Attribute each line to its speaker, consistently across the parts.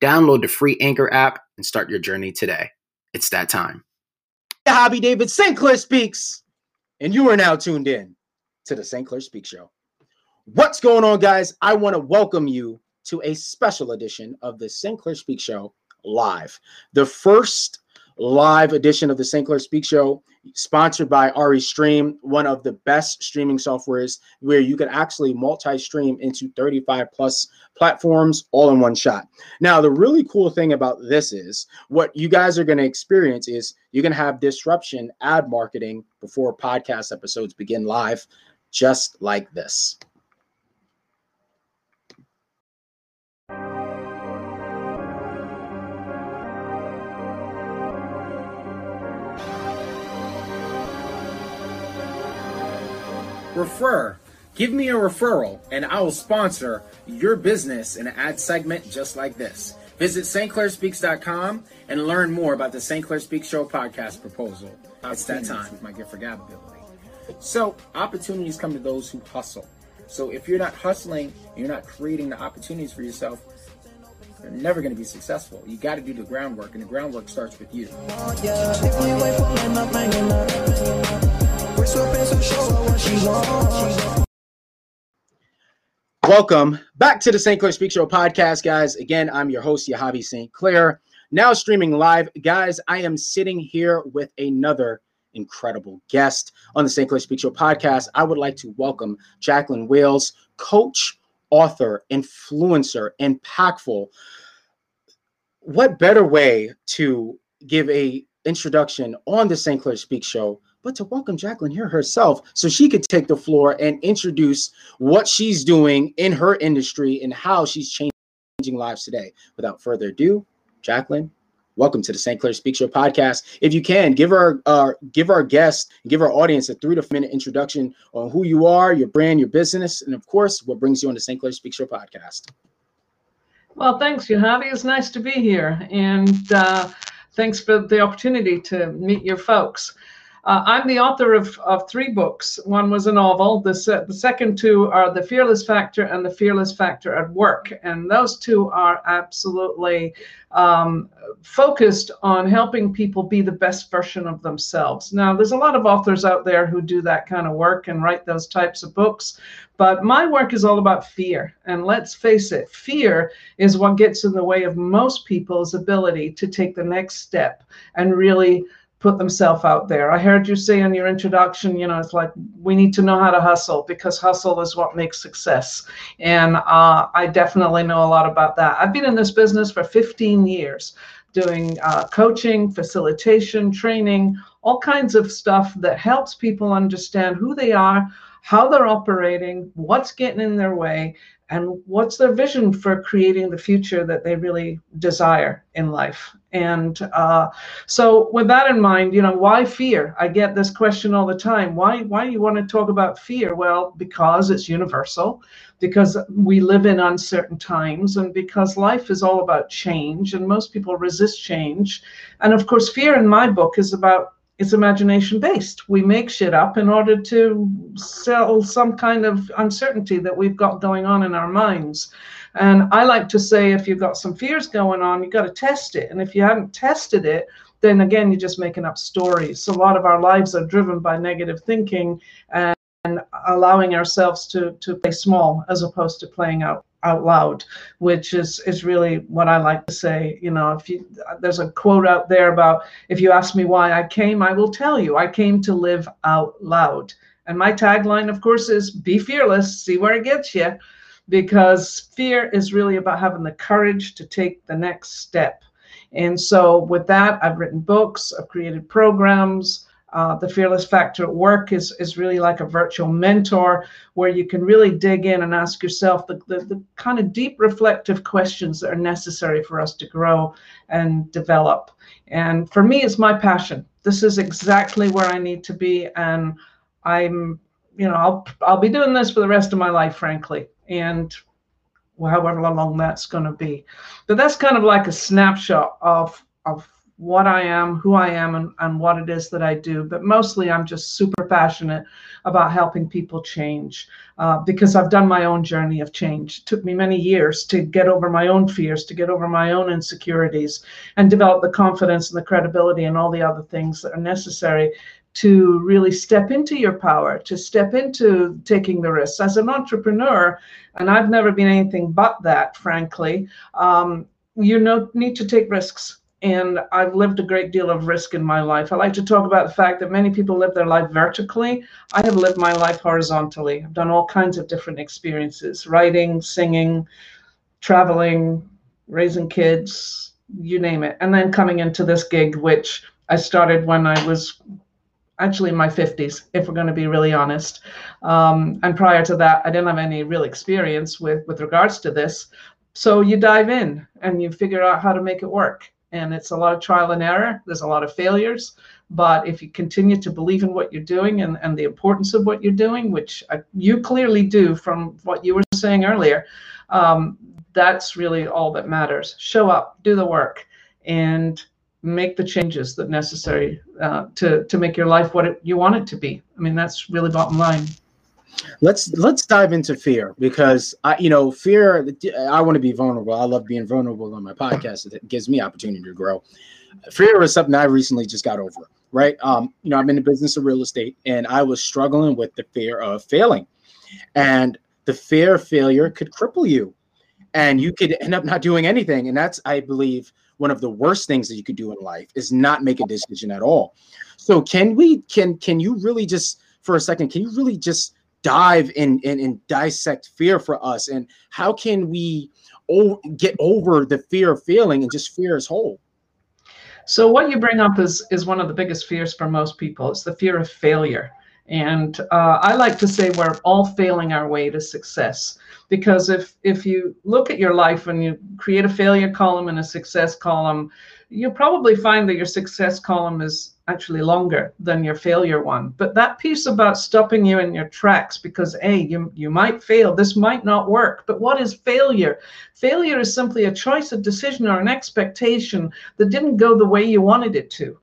Speaker 1: Download the free Anchor app and start your journey today. It's that time.
Speaker 2: The Hobby David St. Clair Speaks, and you are now tuned in to the St. Clair Speaks Show. What's going on, guys? I want to welcome you to a special edition of the St. Clair Speaks Show live. The first live edition of the St. Clair Speak Show, sponsored by Restream, one of the best streaming softwares where you can actually multi-stream into 35 plus platforms all in one shot. Now, the really cool thing about this is what you guys are going to experience is you're going to have disruption ad marketing before podcast episodes begin live, just like this. Refer. Give me a referral and I will sponsor your business in an ad segment just like this. Visit stclairspeaks.com and learn more about the St. Clair Speaks Show podcast proposal. It's that time with my gift for gab ability. So, opportunities come to those who hustle. So, if you're not hustling, you're not creating the opportunities for yourself, you're never going to be successful. You got to do the groundwork, and the groundwork starts with you. Welcome back to the St. Clair Speak Show podcast, guys. Again, I'm your host, Yahavy St. Clair. Now streaming live, guys. I am sitting here with another incredible guest on the St. Clair Speak Show podcast. I would like to welcome Jacqueline Wales, coach, author, influencer, impactful. What better way to give a introduction on the St. Clair Speak Show but to welcome Jacqueline here herself so she could take the floor and introduce what she's doing in her industry and how she's changing lives today. Without further ado, Jacqueline, welcome to the St. Clair Speak Show podcast. If you can, give our uh, give our guests, give our audience a three to four minute introduction on who you are, your brand, your business, and of course, what brings you on the St. Clair Speak Show podcast.
Speaker 3: Well, thanks, Yohavi. It's nice to be here, and uh, thanks for the opportunity to meet your folks. Uh, I'm the author of, of three books. One was a novel. The, se- the second two are The Fearless Factor and The Fearless Factor at Work. And those two are absolutely um, focused on helping people be the best version of themselves. Now, there's a lot of authors out there who do that kind of work and write those types of books. But my work is all about fear. And let's face it, fear is what gets in the way of most people's ability to take the next step and really put themselves out there. I heard you say in your introduction, you know, it's like we need to know how to hustle because hustle is what makes success. And uh, I definitely know a lot about that. I've been in this business for 15 years doing uh, coaching, facilitation, training, all kinds of stuff that helps people understand who they are, how they're operating, what's getting in their way, and what's their vision for creating the future that they really desire in life? And uh, so with that in mind you know why fear? I get this question all the time. Why why do you want to talk about fear? Well because it's universal because we live in uncertain times and because life is all about change and most people resist change. And of course fear in my book is about it's imagination based. We make shit up in order to sell some kind of uncertainty that we've got going on in our minds. And I like to say if you've got some fears going on, you've got to test it. And if you haven't tested it, then again, you're just making up stories. So a lot of our lives are driven by negative thinking and, allowing ourselves to, to play small as opposed to playing out out loud, which is is really what I like to say. You know, if you there's a quote out there about if you ask me why I came, I will tell you. I came to live out loud. And my tagline, of course, is be fearless, see where it gets you, because fear is really about having the courage to take the next step. And so, with that, I've written books, I've created programs, Uh, the Fearless Factor at work is, is really like a virtual mentor where you can really dig in and ask yourself the, the, the kind of deep reflective questions that are necessary for us to grow and develop. And for me, it's my passion. This is exactly where I need to be. And I'm, you know, I'll, I'll be doing this for the rest of my life, frankly. And however long that's going to be. But that's kind of like a snapshot of of what I am, who I am, and, and what it is that I do. But mostly, I'm just super passionate about helping people change uh, because I've done my own journey of change. It took me many years to get over my own fears, to get over my own insecurities, and develop the confidence and the credibility and all the other things that are necessary to really step into your power, to step into taking the risks. As an entrepreneur, and I've never been anything but that, frankly, um, you know, need to take risks and I've lived a great deal of risk in my life. I like to talk about the fact that many people live their life vertically. I have lived my life horizontally. I've done all kinds of different experiences writing, singing, traveling, raising kids, you name it. And then coming into this gig, which I started when I was actually in my 50s, if we're going to be really honest. Um, and prior to that, I didn't have any real experience with, with regards to this. So you dive in and you figure out how to make it work and it's a lot of trial and error. There's a lot of failures, but if you continue to believe in what you're doing and, and the importance of what you're doing, which I, you clearly do from what you were saying earlier, um, that's really all that matters. Show up, do the work, and make the changes that necessary uh, to to make your life what it, you want it to be. I mean, that's really bottom line.
Speaker 2: Let's let's dive into fear because I, you know, fear. I want to be vulnerable. I love being vulnerable on my podcast. It gives me opportunity to grow. Fear is something I recently just got over. Right. Um, you know, I'm in the business of real estate, and I was struggling with the fear of failing, and the fear of failure could cripple you, and you could end up not doing anything. And that's, I believe, one of the worst things that you could do in life is not make a decision at all. So, can we? Can can you really just for a second? Can you really just dive in and, and dissect fear for us? And how can we o- get over the fear of failing and just fear as whole?
Speaker 3: So what you bring up is is one of the biggest fears for most people. It's the fear of failure. And uh, i like to say we're all failing our way to success. Because if if you look at your life and you create a failure column and a success column you'll probably find that your success column is actually longer than your failure one. But that piece about stopping you in your tracks because A, you, you might fail, this might not work. But what is failure? Failure is simply a choice, a decision, or an expectation that didn't go the way you wanted it to.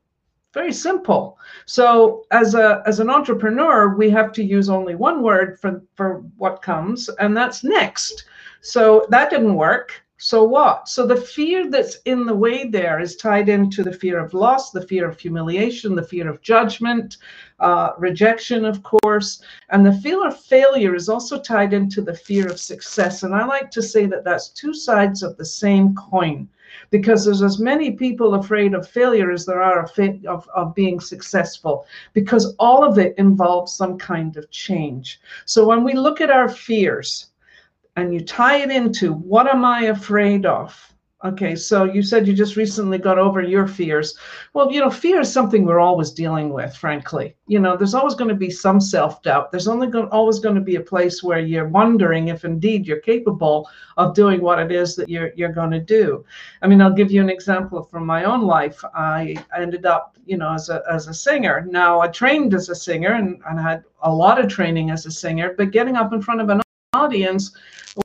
Speaker 3: Very simple. So as a as an entrepreneur, we have to use only one word for, for what comes, and that's next. So that didn't work so what? So the fear that's in the way there is tied into the fear of loss, the fear of humiliation, the fear of judgment, uh, rejection, of course. And the fear of failure is also tied into the fear of success. And I like to say that that's two sides of the same coin because there's as many people afraid of failure as there are of, of, of being successful because all of it involves some kind of change. So when we look at our fears, and you tie it into what am I afraid of? Okay, so you said you just recently got over your fears. Well, you know, fear is something we're always dealing with, frankly. You know, there's always going to be some self doubt. There's only going, always going to be a place where you're wondering if indeed you're capable of doing what it is that you're, you're going to do. I mean, I'll give you an example from my own life. I ended up, you know, as a, as a singer. Now, I trained as a singer and, and had a lot of training as a singer, but getting up in front of an audience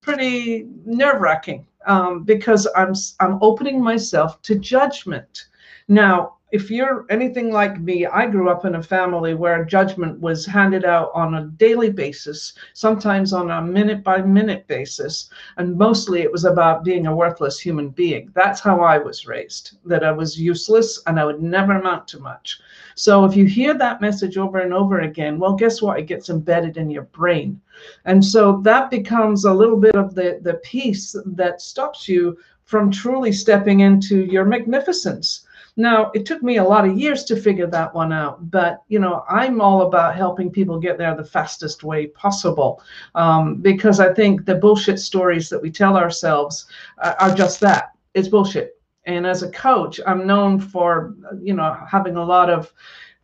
Speaker 3: pretty nerve wracking um, because I'm I'm opening myself to judgment. Now, if you're anything like me, I grew up in a family where judgment was handed out on a daily basis, sometimes on a minute by minute basis, and mostly it was about being a worthless human being. That's how I was raised, that I was useless and I would never amount to much. So if you hear that message over and over again, well, guess what? It gets embedded in your brain. And so that becomes a little bit of the, the piece that stops you from truly stepping into your magnificence now, it took me a lot of years to figure that one out, but you know, I'm all about helping people get there the fastest way possible um, because I think the bullshit stories that we tell ourselves uh, are just that it's bullshit. And as a coach, I'm known for you know having a lot of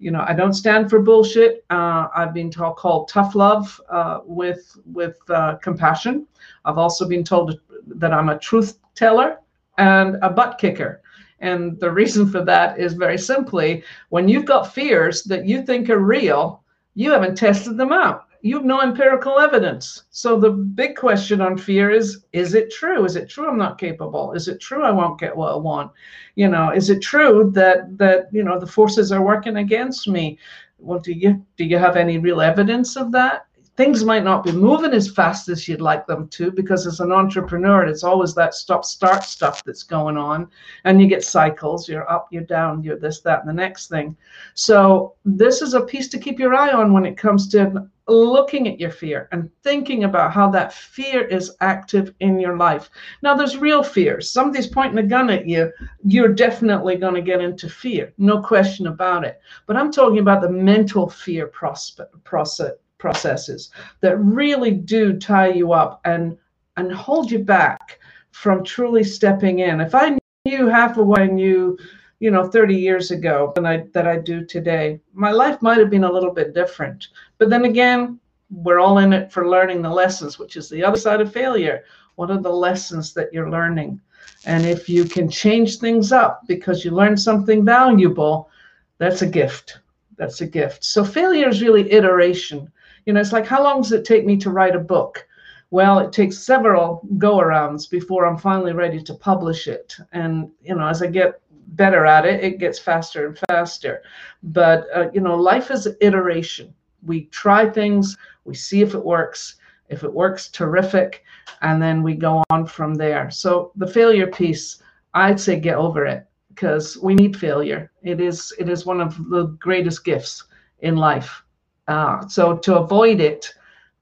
Speaker 3: you know, I don't stand for bullshit. Uh, I've been told, called tough love uh, with with uh, compassion. I've also been told that I'm a truth teller and a butt kicker. And the reason for that is very simply when you've got fears that you think are real, you haven't tested them out you have no empirical evidence. So the big question on fear is is it true? Is it true I'm not capable? Is it true I won't get what I want? You know, is it true that that you know the forces are working against me? Well, do you do you have any real evidence of that? Things might not be moving as fast as you'd like them to because as an entrepreneur it's always that stop start stuff that's going on and you get cycles you're up you're down you're this that and the next thing. So this is a piece to keep your eye on when it comes to looking at your fear and thinking about how that fear is active in your life. Now there's real fears. Somebody's pointing a gun at you you're definitely going to get into fear no question about it. But i'm talking about the mental fear process processes that really do tie you up and and hold you back from truly stepping in. If I knew half of what I knew, you know, 30 years ago than I that I do today, my life might have been a little bit different. But then again, we're all in it for learning the lessons, which is the other side of failure. What are the lessons that you're learning? And if you can change things up because you learned something valuable, that's a gift. That's a gift. So failure is really iteration. You know, it's like, how long does it take me to write a book? Well, it takes several go arounds before I'm finally ready to publish it. And, you know, as I get better at it, it gets faster and faster. But, uh, you know, life is iteration. We try things, we see if it works. If it works, terrific. And then we go on from there. So the failure piece, I'd say get over it because we need failure. It is it is one of the greatest gifts in life. Uh, so to avoid it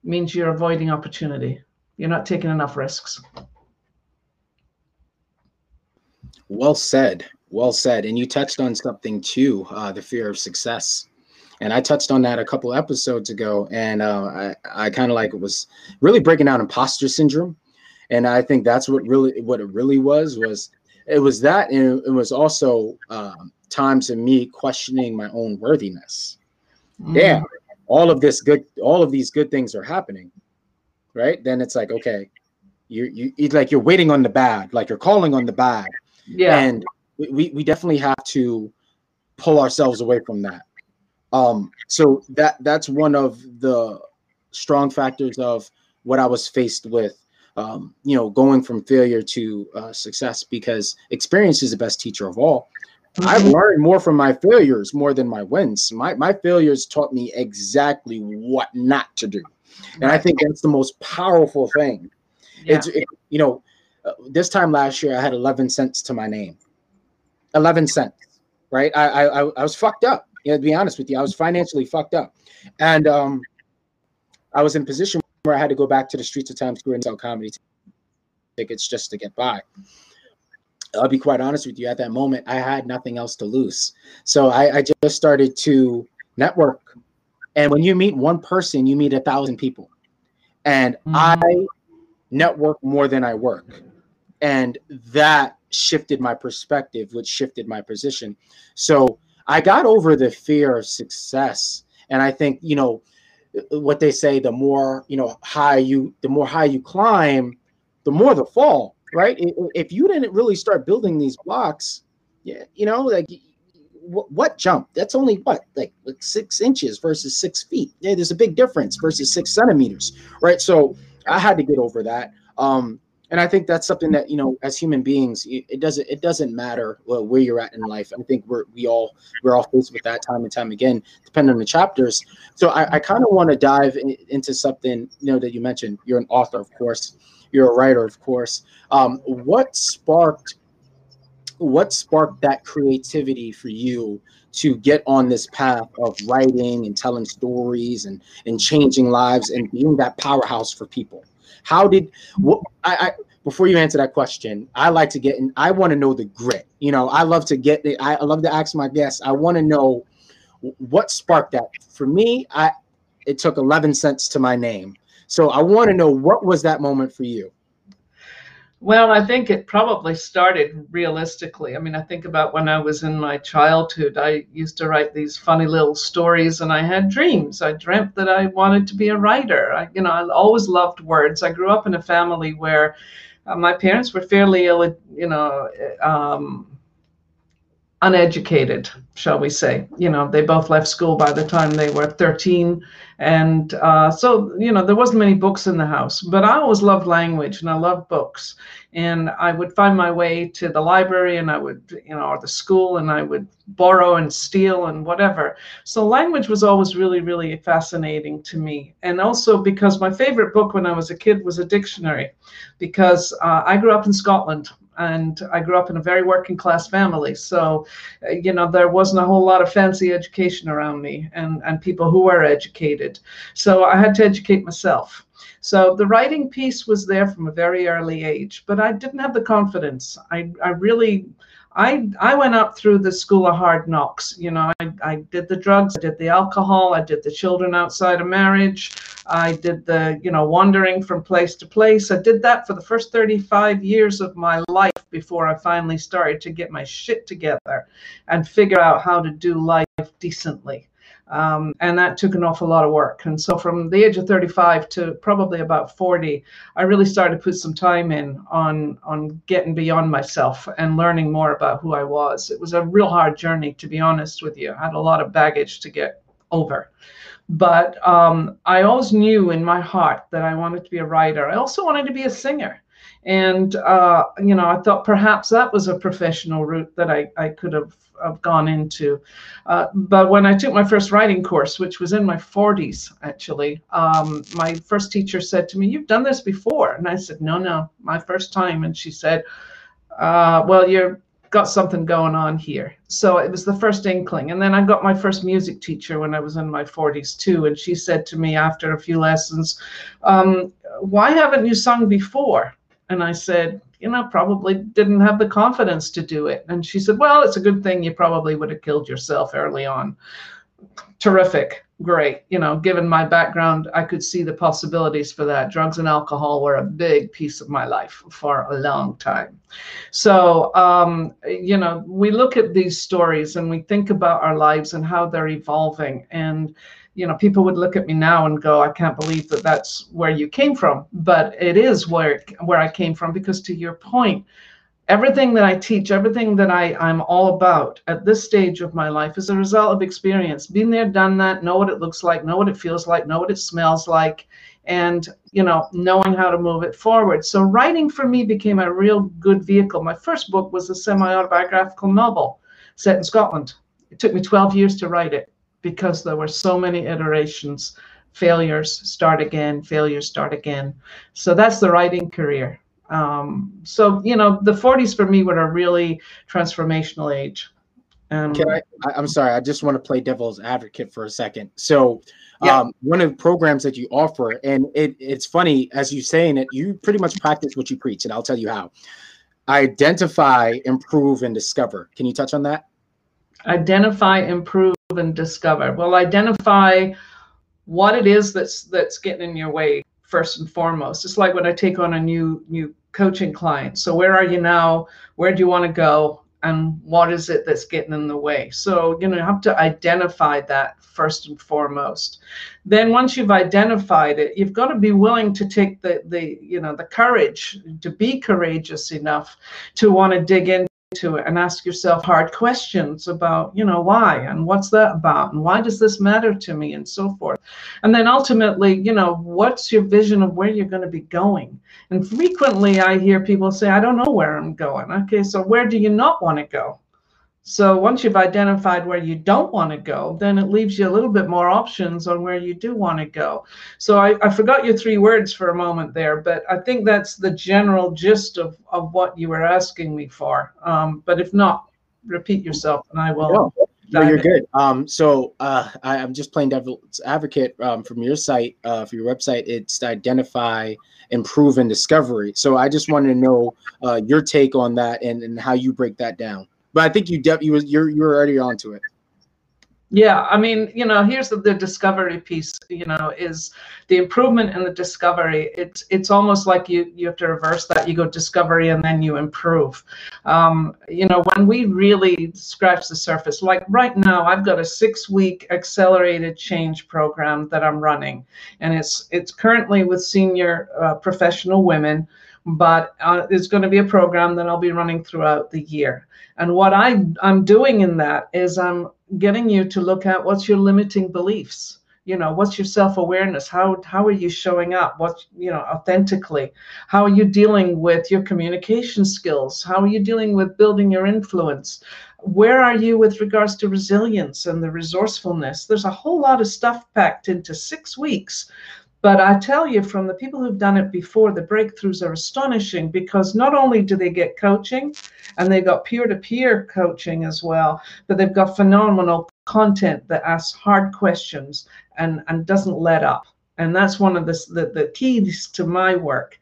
Speaker 3: means you're avoiding opportunity. You're not taking enough risks.
Speaker 2: Well said. Well said. And you touched on something too, uh, the fear of success. And I touched on that a couple episodes ago. And uh, I, I kind of like it was really breaking down imposter syndrome. And I think that's what really what it really was was it was that and it was also um, times of me questioning my own worthiness. Mm. Yeah, all of this good all of these good things are happening right? Then it's like okay you you it's like you're waiting on the bad like you're calling on the bad. Yeah. And we we definitely have to pull ourselves away from that. Um so that that's one of the strong factors of what i was faced with um, you know going from failure to uh, success because experience is the best teacher of all I've mm-hmm. learned more from my failures more than my wins. My my failures taught me exactly what not to do, and I think that's the most powerful thing. Yeah. It's it, you know, uh, this time last year I had 11 cents to my name, 11 cents, right? I I I was fucked up. You know, to be honest with you, I was financially fucked up, and um, I was in a position where I had to go back to the streets of Times Square and sell comedy tickets just to get by. I'll be quite honest with you. At that moment, I had nothing else to lose. So I, I just started to network. And when you meet one person, you meet a thousand people. And mm-hmm. I network more than I work. And that shifted my perspective, which shifted my position. So I got over the fear of success. And I think, you know, what they say, the more, you know, high you, the more high you climb, the more the fall right? If you didn't really start building these blocks, yeah, you know, like what, jump? That's only what, like, like six inches versus six feet. Yeah, there's a big difference versus six centimeters, right? So I had to get over that. Um, and I think that's something that you know, as human beings, it doesn't it doesn't matter where you're at in life. I think we're we all we're all faced with that time and time again, depending on the chapters. So I, I kind of want to dive in, into something you know that you mentioned. You're an author, of course you're a writer, of course. Um, what sparked what sparked that creativity for you to get on this path of writing and telling stories and and changing lives and being that powerhouse for people? How did what I, I before you answer that question, I like to get in. I want to know the grit. You know, I love to get. I, I love to ask my guests. I want to know what sparked that. For me, I it took 11 cents to my name so I want to know what was that moment for you?
Speaker 3: Well, I think it probably started realistically. I mean, I think about when I was in my childhood, I used to write these funny little stories and I had dreams. I dreamt that I wanted to be a writer. I, you know, I always loved words. I grew up in a family where uh, my parents were fairly, you know, um, uneducated, shall we say. You know, they both left school by the time they were 13. And uh, so, you know, there wasn't many books in the house, but I always loved language and I loved books. And I would find my way to the library and I would, you know, or the school and I would borrow and steal and whatever. So language was always really, really fascinating to me. And also because my favorite book when I was a kid was a dictionary, because uh, I grew up in Scotland and I grew up in a very working class family. So, uh, you know, there wasn't a whole lot of fancy education around me and, and people who were educated. So I had to educate myself. So the writing piece was there from a very early age, but I didn't have the confidence. I, I really I I went up through the school of hard knocks. You know, I, I did the drugs, I did the alcohol, I did the children outside of marriage, I did the, you know, wandering from place to place. I did that for the first 35 years of my life before I finally started to get my shit together and figure out how to do life decently. Um, and that took an awful lot of work. And so from the age of 35 to probably about 40, I really started to put some time in on on getting beyond myself and learning more about who I was. It was a real hard journey, to be honest with you. I had a lot of baggage to get over. But um, I always knew in my heart that I wanted to be a writer. I also wanted to be a singer. And, uh, you know, I thought perhaps that was a professional route that I, I could have have gone into. Uh, but when I took my first writing course, which was in my 40s actually, um, my first teacher said to me, "You've done this before," and I said, "No, no, my first time." And she said, uh, "Well, you're." Got something going on here. So it was the first inkling. And then I got my first music teacher when I was in my 40s too. And she said to me after a few lessons, um, Why haven't you sung before? And I said, you know, probably didn't have the confidence to do it. And she said, Well, it's a good thing you probably would have killed yourself early on. Terrific. Great. You know, given my background, I could see the possibilities for that. Drugs and alcohol were a big piece of my life for a long time. So, um, you know, we look at these stories and we think about our lives and how they're evolving. And you know people would look at me now and go i can't believe that that's where you came from but it is where where i came from because to your point everything that i teach everything that i i'm all about at this stage of my life is a result of experience. Been there done that know what it looks like know what it feels like know what it smells like and you know knowing how to move it forward. So writing for me became a real good vehicle. My first book was a semi-autobiographical novel set in scotland. It took me 12 years to write it because there were so many iterations. Failures start again failures start again. So that's the writing career um, so you know the 40s for me were a really transformational age.
Speaker 2: Um, Can I, i'm sorry i just want to play devil's advocate for a second. So yeah. um, one of the programs that you offer and it, it's funny as you saying it you pretty much practice what you preach and i'll tell you how. Identify improve and discover. Can you touch on that?
Speaker 3: Identify improve and discover. Well identify what it is that's that's getting in your way first and foremost. It's like when i take on a new new coaching client. So where are you now? Where do you want to go? And what is it that's getting in the way? So you know you have to identify that first and foremost. Then once you've identified it you've got to be willing to take the the you know the courage to be courageous enough to want to dig in to it and ask yourself hard questions about you know why and what's that about and why does this matter to me and so forth. And then ultimately you know what's your vision of where you're going to be going? And frequently i hear people say i don't know where i'm going. Okay so where do you not want to go so once you've identified where you don't want to go, then it leaves you a little bit more options on where you do want to go. So I, I forgot your three words for a moment there, but I think that's the general gist of, of what you were asking me for. Um, but if not, repeat yourself and I will.
Speaker 2: No, you're good. Um, so uh, I, am just playing devil's advocate um, from your site, uh, for your website. It's identify, improve, and discovery. So I just wanted to know uh, your take on that and, and how you break that down. But I think you de- you was you're you're already onto it.
Speaker 3: Yeah, I mean, you know, here's the, the, discovery piece. You know, is the improvement and the discovery. It's it's almost like you you have to reverse that. You go discovery and then you improve. Um, you know, when we really scratch the surface, like right now, I've got a six week accelerated change program that I'm running, and it's it's currently with senior uh, professional women, but uh, it's going to be a program that I'll be running throughout the year. And what I I'm doing in that is I'm getting you to look at what's your limiting beliefs. You know what's your self-awareness? How how are you showing up? What you know authentically? How are you dealing with your communication skills? How are you dealing with building your influence? Where are you with regards to resilience and the resourcefulness? There's a whole lot of stuff packed into six weeks but I tell you, from the people who've done it before, the breakthroughs are astonishing because not only do they get coaching and they've got peer to peer coaching as well, but they've got phenomenal content that asks hard questions and, and doesn't let up. And that's one of the, the, the keys to my work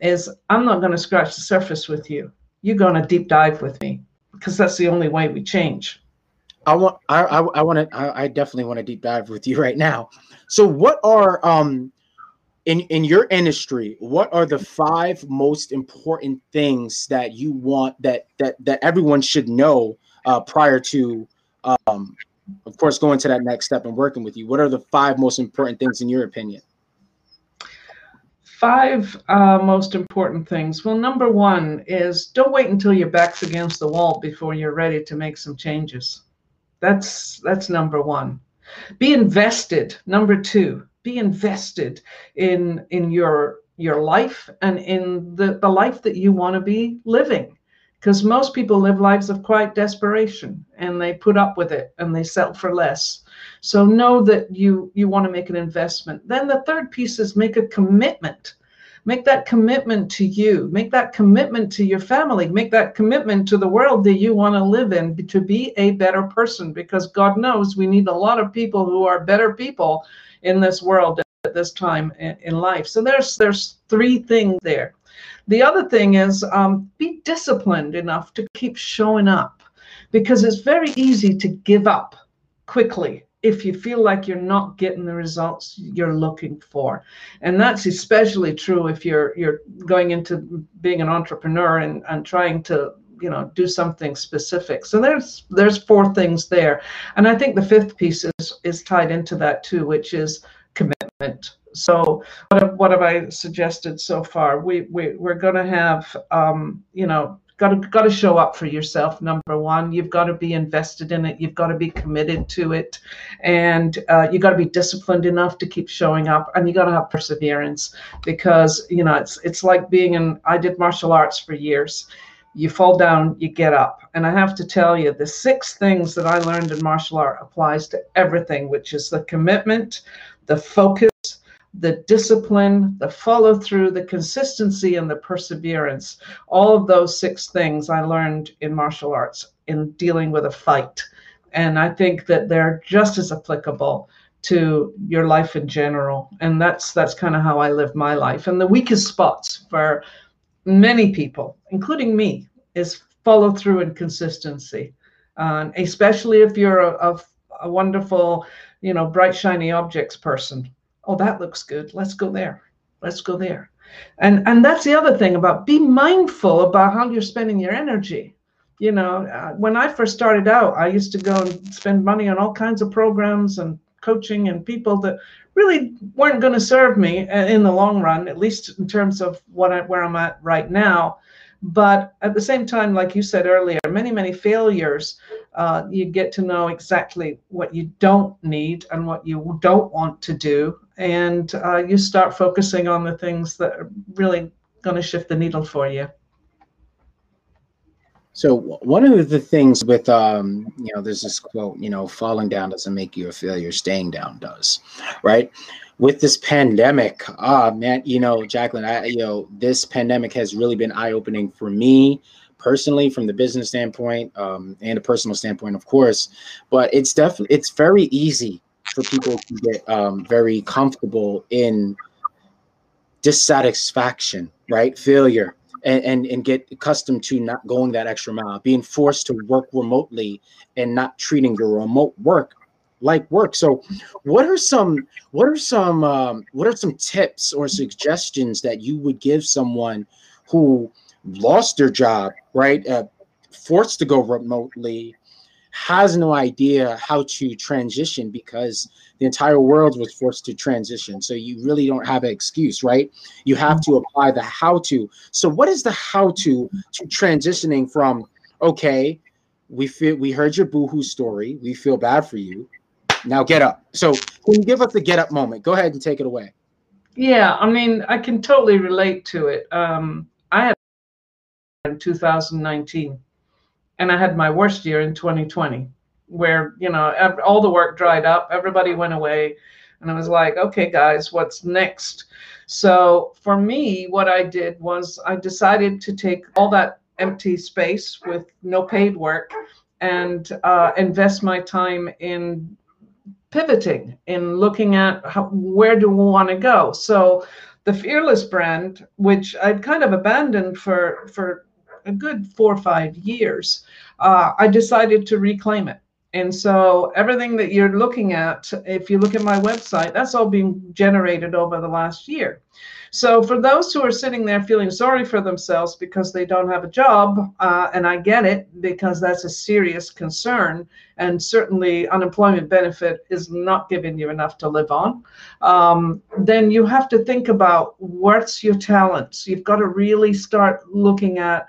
Speaker 3: is I'm not going to scratch the surface with you. You're going to deep dive with me because that's the only way we change.
Speaker 2: I want I I, I want to I, I definitely want to deep dive with you right now. So what are um in in your industry what are the five most important things that you want that that that everyone should know uh, prior to um, of course going to that next step and working with you? What are the five most important things in your opinion?
Speaker 3: Five uh, most important things. Well number one is don't wait until your back's against the wall before you're ready to make some changes. That's that's number one. Be invested. Number two be invested in in your your life and in the, the life that you want to be living. Because most people live lives of quiet desperation and they put up with it and they settle for less. So know that you you want to make an investment. Then the third piece is make a commitment. Make that commitment to you. Make that commitment to your family. Make that commitment to the world that you want to live in to be a better person because god knows we need a lot of people who are better people in this world at this time in life. So there's there's three things there. The other thing is um, be disciplined enough to keep showing up because it's very easy to give up quickly if you feel like you're not getting the results you're looking for and that's especially true if you're you're going into being an entrepreneur and, and trying to you know do something specific. So there's there's four things there. And i think the fifth piece is is tied into that too which is commitment. So what have, what have i suggested so far? We, we we're going to have um, you know got to got to show up for yourself number one. You've got to be invested in it. You've got to be committed to it. And uh, you got to be disciplined enough to keep showing up and you got to have perseverance because you know it's it's like being in i did martial arts for years you fall down, you get up. And I have to tell you, the six things that I learned in martial art applies to everything, which is the commitment, the focus, the discipline, the follow through, the consistency, and the perseverance. All of those six things I learned in martial arts in dealing with a fight. And I think that they're just as applicable to your life in general. And that's that's kind of how I live my life. And the weakest spots for many people, including me, is follow through and consistency. Uh, especially if you're a, a, a wonderful, you know, bright, shiny objects person. Oh, that looks good. Let's go there. Let's go there. And and that's the other thing about be mindful about how you're spending your energy. You know, uh, when I first started out, I used to go and spend money on all kinds of programs and coaching and people that really weren't going to serve me in the long run, at least in terms of what I, where I'm at right now. But at the same time, like you said earlier, many, many failures, uh, you get to know exactly what you don't need and what you don't want to do. And uh, you start focusing on the things that are really going to shift the needle for you.
Speaker 2: So one of the things with um, you know, there's this quote, you know, falling down doesn't make you a failure, staying down does, right? With this pandemic, ah man, you know, Jacqueline, I you know, this pandemic has really been eye-opening for me personally from the business standpoint um, and a personal standpoint, of course. But it's definitely it's very easy for people to get um, very comfortable in dissatisfaction, right? Failure, and, and, and get accustomed to not going that extra mile, being forced to work remotely and not treating your remote work like work. So, what are some what are some um, what are some tips or suggestions that you would give someone who lost their job, right? Uh, forced to go remotely, has no idea how to transition because the entire world was forced to transition. So you really don't have an excuse, right? You have to apply the how to. So what is the how to to transitioning from okay, we feel we heard your boohoo story, we feel bad for you. Now get up. So can you give us the get up moment? Go ahead and take it away.
Speaker 3: Yeah, I mean, I can totally relate to it. Um, I had in 2019 and I had my worst year in 2020, where you know all the work dried up, everybody went away, and I was like, okay, guys, what's next? So for me, what I did was I decided to take all that empty space with no paid work and uh, invest my time in pivoting in looking at how, where do we want to go so the fearless brand which i'd kind of abandoned for for a good four or five years, uh, I decided to reclaim it. And so everything that you're looking at, if you look at my website, that's all being generated over the last year. So for those who are sitting there feeling sorry for themselves because they don't have a job, uh, and I get it because that's a serious concern, and certainly unemployment benefit is not giving you enough to live on, um, then you have to think about what's your talents. You've got to really start looking at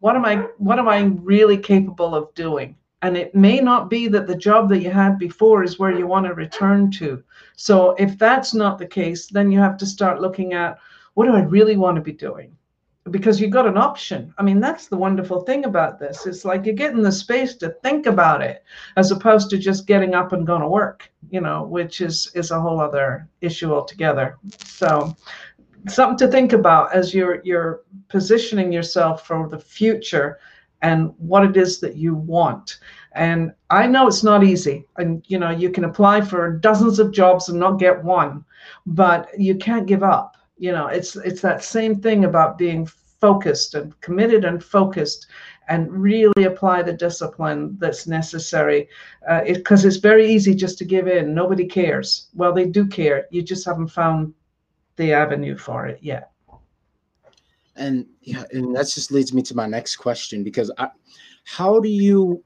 Speaker 3: what am I what am I really capable of doing? And it may not be that the job that you had before is where you want to return to. So if that's not the case, then you have to start looking at what do I really want to be doing? Because you've got an option. I mean, that's the wonderful thing about this. It's like you're getting the space to think about it as opposed to just getting up and going to work, you know, which is is a whole other issue altogether. So something to think about as you're you're positioning yourself for the future and what it is that you want. And i know it's not easy and you know you can apply for dozens of jobs and not get one but you can't give up. You know it's it's that same thing about being focused and committed and focused and really apply the discipline that's necessary. Because uh, it, it's very easy just to give in. Nobody cares. Well they do care. You just haven't found the avenue for it yet.
Speaker 2: And yeah, and that just leads me to my next question because I, how do you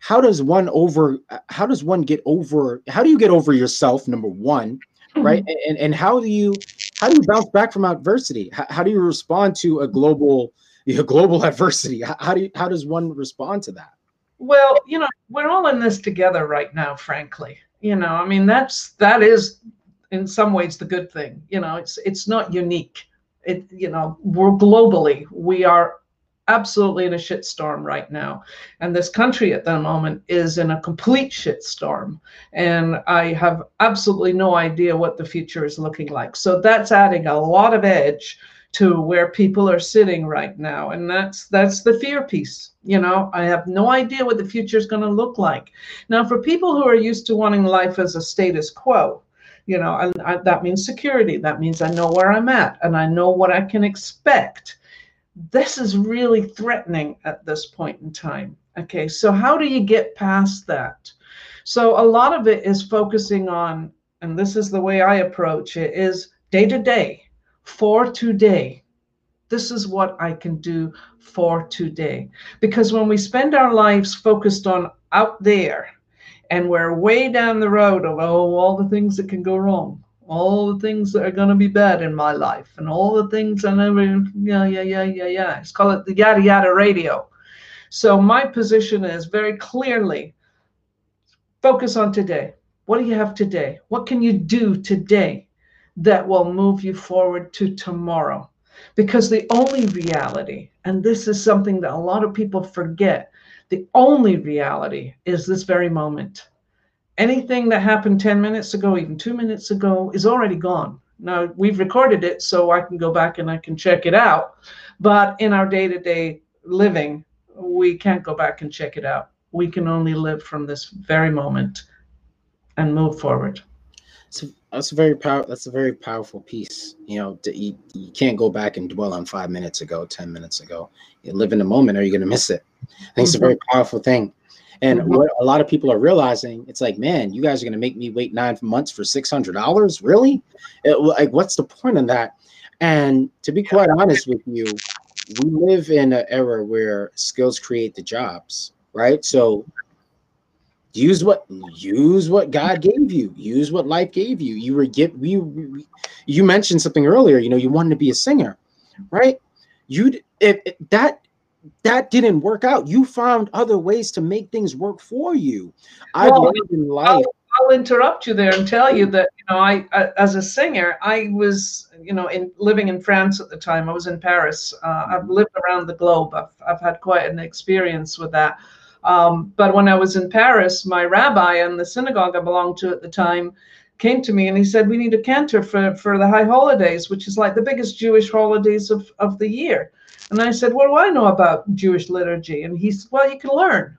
Speaker 2: how does one over how does one get over how do you get over yourself number one right? Mm-hmm. and and how do you how do you bounce back from adversity? How, how do you respond to a global you know, global adversity? How, how do you how does one respond to that?
Speaker 3: Well you know we're all in this together right now frankly. You know i mean that's that is in some ways the good thing. You know, it's it's not unique. It you know, we're globally we are absolutely in a shitstorm right now. And this country at the moment is in a complete shitstorm. And I have absolutely no idea what the future is looking like. So that's adding a lot of edge to where people are sitting right now. And that's that's the fear piece. You know, I have no idea what the future is going to look like. Now, for people who are used to wanting life as a status quo, you know, and I, that means security. That means I know where I'm at and I know what I can expect. This is really threatening at this point in time. Okay, so how do you get past that? So a lot of it is focusing on, and this is the way I approach it, is day to day, for today. This is what I can do for today. Because when we spend our lives focused on out there, and we're way down the road of oh all the things that can go wrong all the things that are going to be bad in my life and all the things and everything yeah yeah yeah yeah yeah. It's called it the yada yada radio. So my position is very clearly focus on today. What do you have today? What can you do today that will move you forward to tomorrow? Because the only reality and this is something that a lot of people forget the only reality is this very moment. Anything that happened 10 minutes ago, even two minutes ago, is already gone. Now, we've recorded it so I can go back and I can check it out. But in our day to day living, we can't go back and check it out. We can only live from this very moment and move forward.
Speaker 2: So that's a very power. That's a very powerful piece. You know, to, you, you can't go back and dwell on five minutes ago, ten minutes ago. You live in the moment, or you're gonna miss it. I think mm-hmm. it's a very mm-hmm. powerful thing. And mm-hmm. what a lot of people are realizing, it's like, man, you guys are going to make me wait nine months for six hundred dollars, really? It, like, what's the point in that? And to be quite honest with you, we live in an era where skills create the jobs, right? So use what use what God gave you, use what life gave you. You were get we, we you mentioned something earlier. You know, you wanted to be a singer, right? You if, if that that didn't work out. You found other ways to make things work for you. I've
Speaker 3: well, learned in life. I'll, I'll, interrupt you there and tell you that you know I, I, as a singer I was you know in living in France at the time. I was in Paris. Uh, I've lived around the globe. I've I've had quite an experience with that. Um, but when I was in Paris, my rabbi and the synagogue I belonged to at the time came to me and he said, We need a cantor for, for the high holidays, which is like the biggest Jewish holidays of, of the year. And I said, What do I know about Jewish liturgy? And he said, Well, you can learn.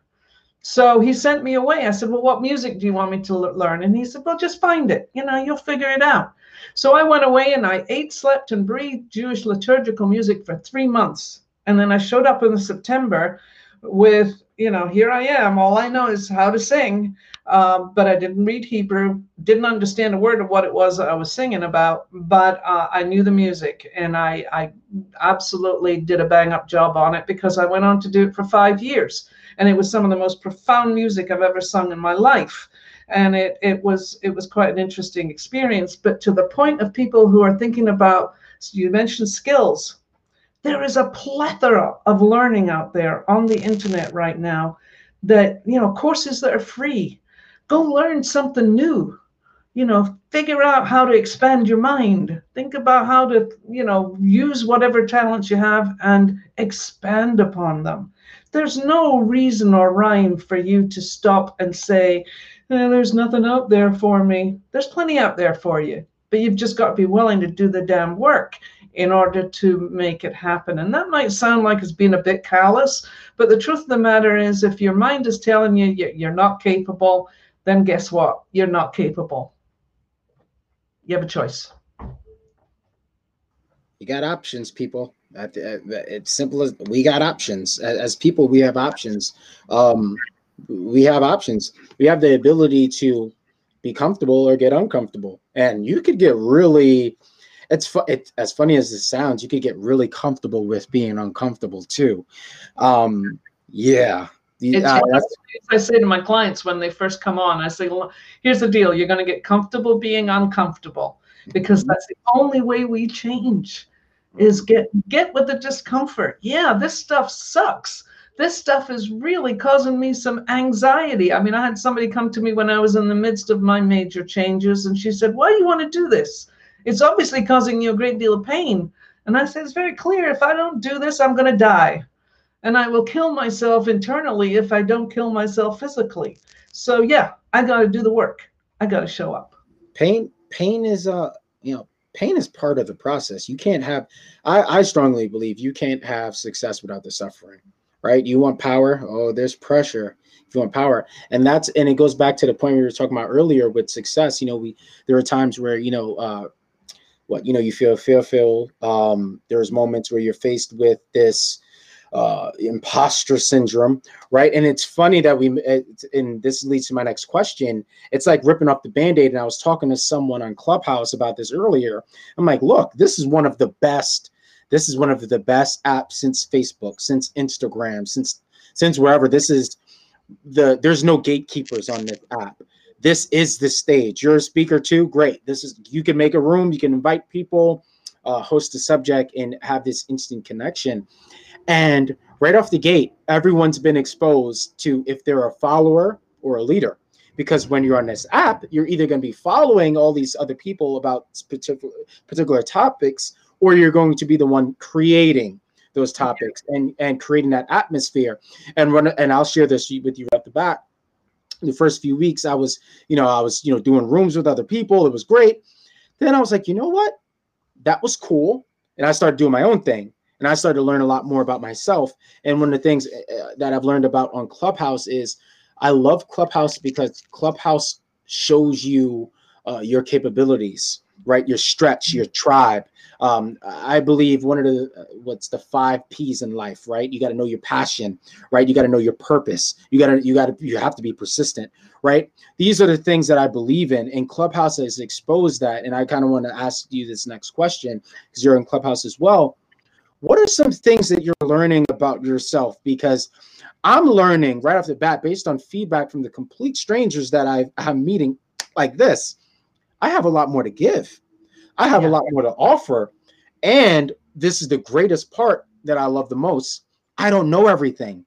Speaker 3: So he sent me away. I said, Well, what music do you want me to learn? And he said, Well, just find it. You know, you'll figure it out. So I went away and I ate, slept, and breathed Jewish liturgical music for three months. And then I showed up in September with you know, here I am. All I know is how to sing, um, but I didn't read Hebrew, didn't understand a word of what it was I was singing about, but uh, I knew the music and I, I absolutely did a bang up job on it because I went on to do it for five years. And it was some of the most profound music I've ever sung in my life. And it, it was it was quite an interesting experience. But to the point of people who are thinking about, you mentioned skills, there is a plethora of learning out there on the internet right now that you know courses that are free. Go learn something new. You know figure out how to expand your mind. Think about how to you know use whatever talents you have and expand upon them. There's no reason or rhyme for you to stop and say eh, there's nothing out there for me. There's plenty out there for you but you've just got to be willing to do the damn work in order to make it happen. And that might sound like it's being a bit callous, but the truth of the matter is, if your mind is telling you you're not capable, then guess what? You're not capable. You have a choice.
Speaker 2: You got options, people. It's simple as we got options. As people, we have options. Um, we have options. We have the ability to be comfortable or get uncomfortable. And you could get really it's fu- it, as funny as it sounds, you could get really comfortable with being uncomfortable too. Um, yeah.
Speaker 3: Uh, I say to my clients when they first come on, I say, here's the deal. You're going to get comfortable being uncomfortable because that's the only way we change is get get with the discomfort. Yeah, this stuff sucks. This stuff is really causing me some anxiety. I mean, I had somebody come to me when I was in the midst of my major changes and she said, "Why do you want to do this?" It's obviously causing you a great deal of pain. And I said, It's very clear. If I don't do this, I'm going to die. And I will kill myself internally if I don't kill myself physically. So, yeah, I got to do the work. I got to show up.
Speaker 2: Pain, pain is, uh, you know, pain is part of the process. You can't have, I, I strongly believe you can't have success without the suffering, right? You want power. Oh, there's pressure if you want power and that's and it goes back to the point we were talking about earlier with success you know we there are times where you know uh what you know you feel fearful um there's moments where you're faced with this uh imposter syndrome right? And it's funny that we and this leads to my next question. It's like ripping off the band-aid and i was talking to someone on clubhouse about this earlier. I'm like look this is one of the best this is one of the best apps since facebook since instagram since since wherever. This is the there's no gatekeepers on this app this is the stage. You're a speaker too. Great. This is you can make a room, you can invite people, uh, host a subject, and have this instant connection. And right off the gate, everyone's been exposed to if they're a follower or a leader. Because when you're on this app, you're either going to be following all these other people about particular particular topics, or you're going to be the one creating those topics and and creating that atmosphere. And run and I'll share this with you at the back the first few weeks i was you know i was you know doing rooms with other people. It was great. Then i was like you know what? That was cool. And i started doing my own thing. And i started to learn a lot more about myself. And one of the things uh, uh, that i've learned about on clubhouse is i love clubhouse because clubhouse shows you uh, your capabilities right? Your stretch, your tribe. Um, I believe one of the uh, what's the five P's in life, right? You got to know your passion, right? You got to know your purpose. You got to you got to you have to be persistent, right? These are the things that I believe in, and Clubhouse has exposed that. And I kind of want to ask you this next question because you're in Clubhouse as well. What are some things that you're learning about yourself? Because I'm learning right off the bat, based on feedback from the complete strangers that I, I'm meeting, like this. I have a lot more to give. I have yeah. a lot more to offer. And this is the greatest part that I love the most. I don't know everything.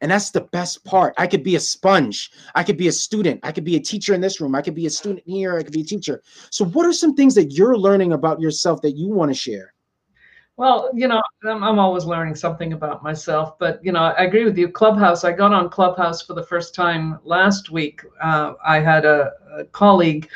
Speaker 2: And that's the best part. I could be a sponge. I could be a student. I could be a teacher in this room. I could be a student here. I could be a teacher. So, what are some things that you're learning about yourself that you want to share?
Speaker 3: Well, you know, I'm, I'm always learning something about myself, but you know, I agree with you. Clubhouse, I got on Clubhouse for the first time last week. Uh, I had a, a colleague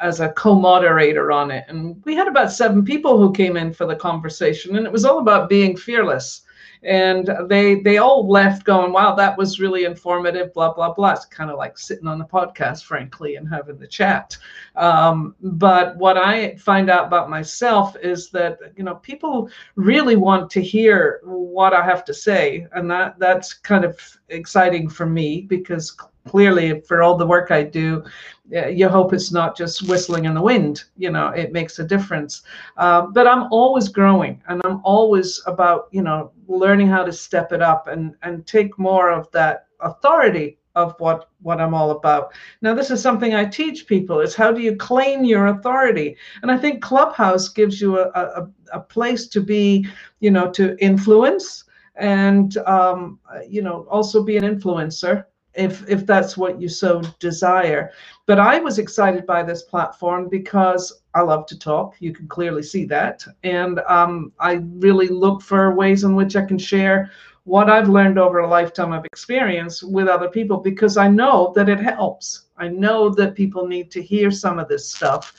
Speaker 3: as a co-moderator on it, and we had about seven people who came in for the conversation, and it was all about being fearless and they they all left going wow that was really informative blah blah blah. It's kind of like sitting on the podcast frankly and having the chat. Um, but what i find out about myself is that you know people really want to hear what i have to say. And that that's kind of exciting for me because clearly for all the work I do, you hope it's not just whistling in the wind. You know, it makes a difference. Uh, but I'm always growing, and I'm always about you know learning how to step it up and and take more of that authority of what what I'm all about. Now this is something I teach people is how do you claim your authority? And I think Clubhouse gives you a a, a place to be, you know, to influence and um, you know also be an influencer if if that's what you so desire. But I was excited by this platform because I love to talk. You can clearly see that, and um, I really look for ways in which I can share what I've learned over a lifetime of experience with other people because I know that it helps. I know that people need to hear some of this stuff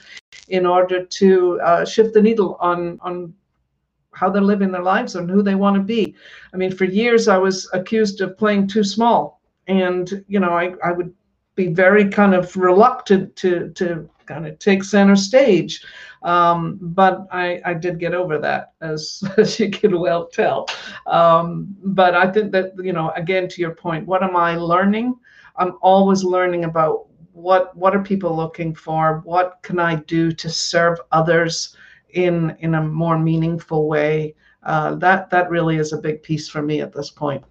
Speaker 3: in order to uh, shift the needle on on how they're living their lives and who they want to be. I mean, for years I was accused of playing too small and you know I, I would be very kind of reluctant to to kind of take center stage. Um, but I, I did get over that as, as you can well tell. Um, but i think that you know again to your point what am i learning? I'm always learning about what what are people looking for? What can i do to serve others in in a more meaningful way? Uh, that that really is a big piece for me at this point